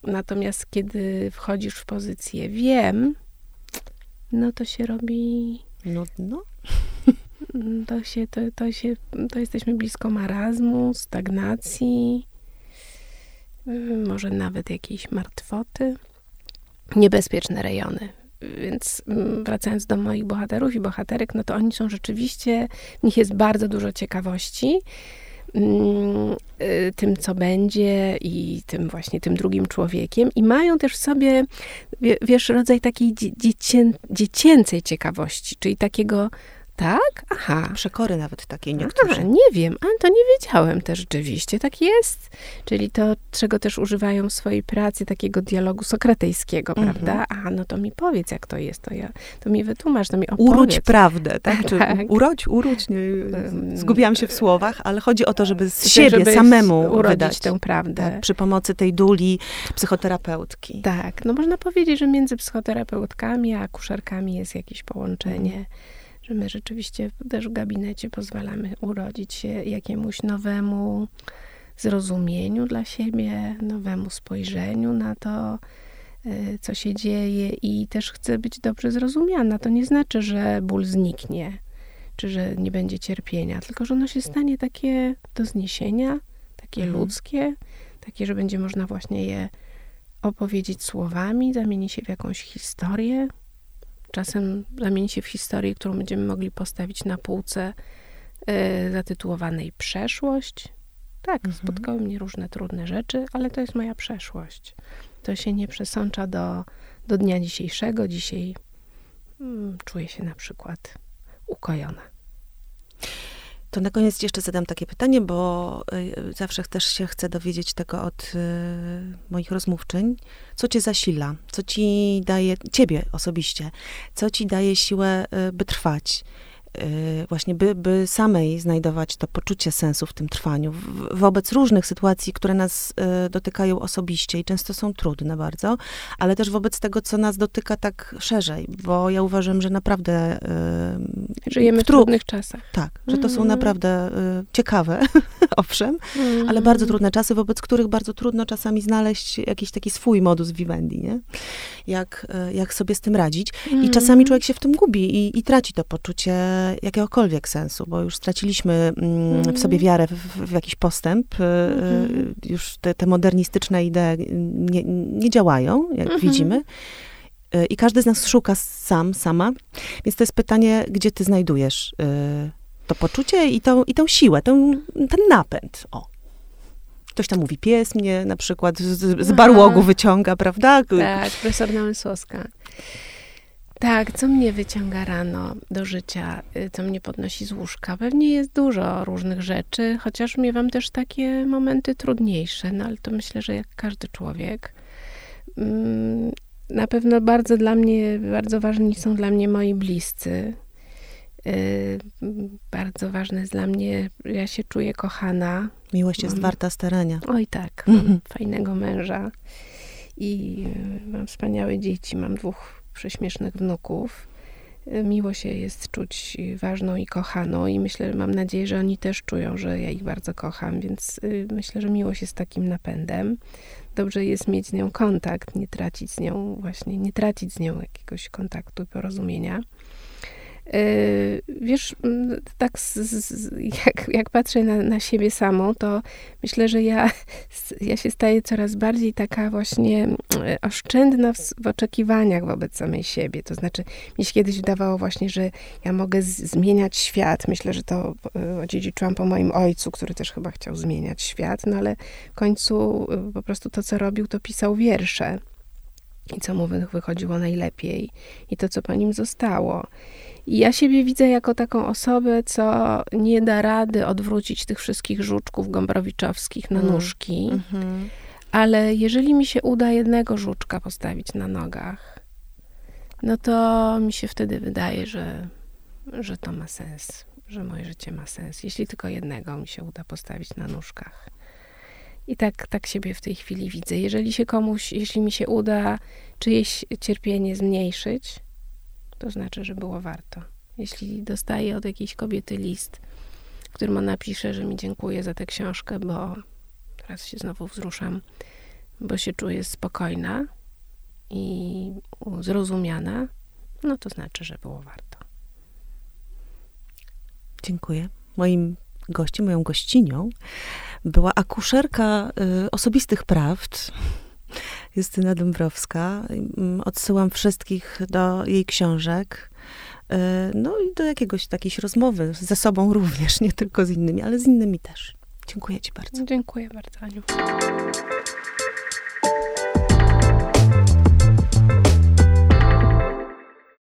Natomiast kiedy wchodzisz w pozycję wiem, no to się robi. Nudno? To się, to, to się, to jesteśmy blisko marazmu, stagnacji, może nawet jakiejś martwoty. Niebezpieczne rejony. Więc wracając do moich bohaterów i bohaterek, no to oni są rzeczywiście, w nich jest bardzo dużo ciekawości Mm, tym, co będzie i tym właśnie tym drugim człowiekiem. I mają też w sobie, wiesz, rodzaj takiej dziecię, dziecięcej ciekawości, czyli takiego tak? Aha. Przekory nawet takiej niektórzy. Aha, nie wiem, ale to nie wiedziałem też rzeczywiście. Tak jest. Czyli to, czego też używają w swojej pracy, takiego dialogu sokratejskiego, mhm. prawda? A, no to mi powiedz, jak to jest, to, ja, to mi wytłumacz, to mi opowiedz. Uróć prawdę, tak? Czy tak. Urodź, uróć, nie, zgubiłam się w słowach, ale chodzi o to, żeby z siebie żeby samemu urodzić wydać tę prawdę. Tak, przy pomocy tej duli psychoterapeutki. Tak, no można powiedzieć, że między psychoterapeutkami a akuszerkami jest jakieś połączenie. Mhm że my rzeczywiście też w gabinecie pozwalamy urodzić się jakiemuś nowemu zrozumieniu dla siebie, nowemu spojrzeniu na to, y, co się dzieje i też chcę być dobrze zrozumiana. To nie znaczy, że ból zniknie, czy że nie będzie cierpienia, tylko że ono się stanie takie do zniesienia, takie mhm. ludzkie, takie, że będzie można właśnie je opowiedzieć słowami, zamieni się w jakąś historię, czasem zamieni się w historię, którą będziemy mogli postawić na półce y, zatytułowanej Przeszłość. Tak, mhm. spotkały mnie różne trudne rzeczy, ale to jest moja przeszłość. To się nie przesącza do, do dnia dzisiejszego. Dzisiaj mm, czuję się na przykład ukojona. To na koniec jeszcze zadam takie pytanie, bo y, zawsze też się chcę dowiedzieć tego od y, moich rozmówczyń. Co cię zasila? Co ci daje, ciebie osobiście, co ci daje siłę, y, by trwać? Y, właśnie by, by samej znajdować to poczucie sensu w tym trwaniu, w, wobec różnych sytuacji, które nas y, dotykają osobiście i często są trudne bardzo, ale też wobec tego, co nas dotyka tak szerzej, bo ja uważam, że naprawdę... Y, Żyjemy w, tru- trudnych czasach. Tak, że to są mhm. naprawdę ciekawe, owszem, ale bardzo mhm. trudne czasy, wobec których bardzo trudno czasami znaleźć jakiś taki swój modus vivendi, nie? Jak, jak sobie z tym radzić. I czasami człowiek się w tym gubi i, i traci to poczucie jakiegokolwiek sensu, bo już straciliśmy mm, w sobie mhm. wiarę w, w jakiś postęp. Y, y, mhm. Już te, te, modernistyczne idee nie, nie działają, jak mhm. widzimy. Y, I każdy z nas szuka sam, sama. Więc to jest pytanie, gdzie ty znajdujesz to poczucie i tą, i tą siłę, tą, ten napęd. O. Ktoś tam mówi, pies mnie na przykład z, z barłogu wyciąga, prawda? Tak, profesor Namysłowska. Tak, co mnie wyciąga rano do życia, y, co mnie podnosi z łóżka? Pewnie jest dużo różnych rzeczy, chociaż miewam też takie momenty trudniejsze, no ale to myślę, że jak każdy człowiek. Mm, na pewno bardzo dla mnie, bardzo ważni są dla mnie moi bliscy. Y, bardzo ważne jest dla mnie, ja się czuję kochana. Miłość jest mam, warta starania. Oj tak, fajnego męża i y, mam wspaniałe dzieci, mam dwóch prześmiesznych wnuków. Miło się jest czuć ważną i kochaną i myślę, mam nadzieję, że oni też czują, że ja ich bardzo kocham, więc y, myślę, że miłość jest takim napędem. Dobrze jest mieć z nią kontakt, nie tracić z nią właśnie, nie tracić z nią jakiegoś kontaktu i porozumienia. Yy, wiesz, tak z, z, jak, jak patrzę na, na siebie samą, to myślę, że ja, ja się staję coraz bardziej taka właśnie mm, oszczędna w, w oczekiwaniach wobec samej siebie. To znaczy, mi się kiedyś wydawało właśnie, że ja mogę z, zmieniać świat. Myślę, że to y, odziedziczyłam po moim ojcu, który też chyba chciał zmieniać świat, no ale w końcu y, po prostu to, co robił, to pisał wiersze. I co mu wychodziło najlepiej. I to, co po nim zostało. I ja siebie widzę jako taką osobę, co nie da rady odwrócić tych wszystkich żuczków gombrowiczowskich na mm. nóżki. Mm -hmm. Ale jeżeli mi się uda jednego żuczka postawić na nogach, no to mi się wtedy wydaje, że, że to ma sens, że moje życie ma sens. Jeśli tylko jednego mi się uda postawić na nóżkach. I tak, tak siebie w tej chwili widzę. Jeżeli się komuś, jeśli mi się uda czyjeś cierpienie zmniejszyć, to znaczy, że było warto. Jeśli dostaję od jakiejś kobiety list, którym ona pisze, że mi dziękuję za tę książkę, bo teraz się znowu wzruszam, bo się czuję spokojna i zrozumiana, no to znaczy, że było warto. Dziękuję. Moim gościem, moją gościnią była akuszerka y, osobistych prawd, Justyna Dąbrowska. Mm, odsyłam wszystkich do jej książek. E, no i do jakiegoś takiej rozmowy ze sobą również, nie tylko z innymi, ale z innymi też. Dziękuję Ci bardzo. Dziękuję bardzo, Aniu.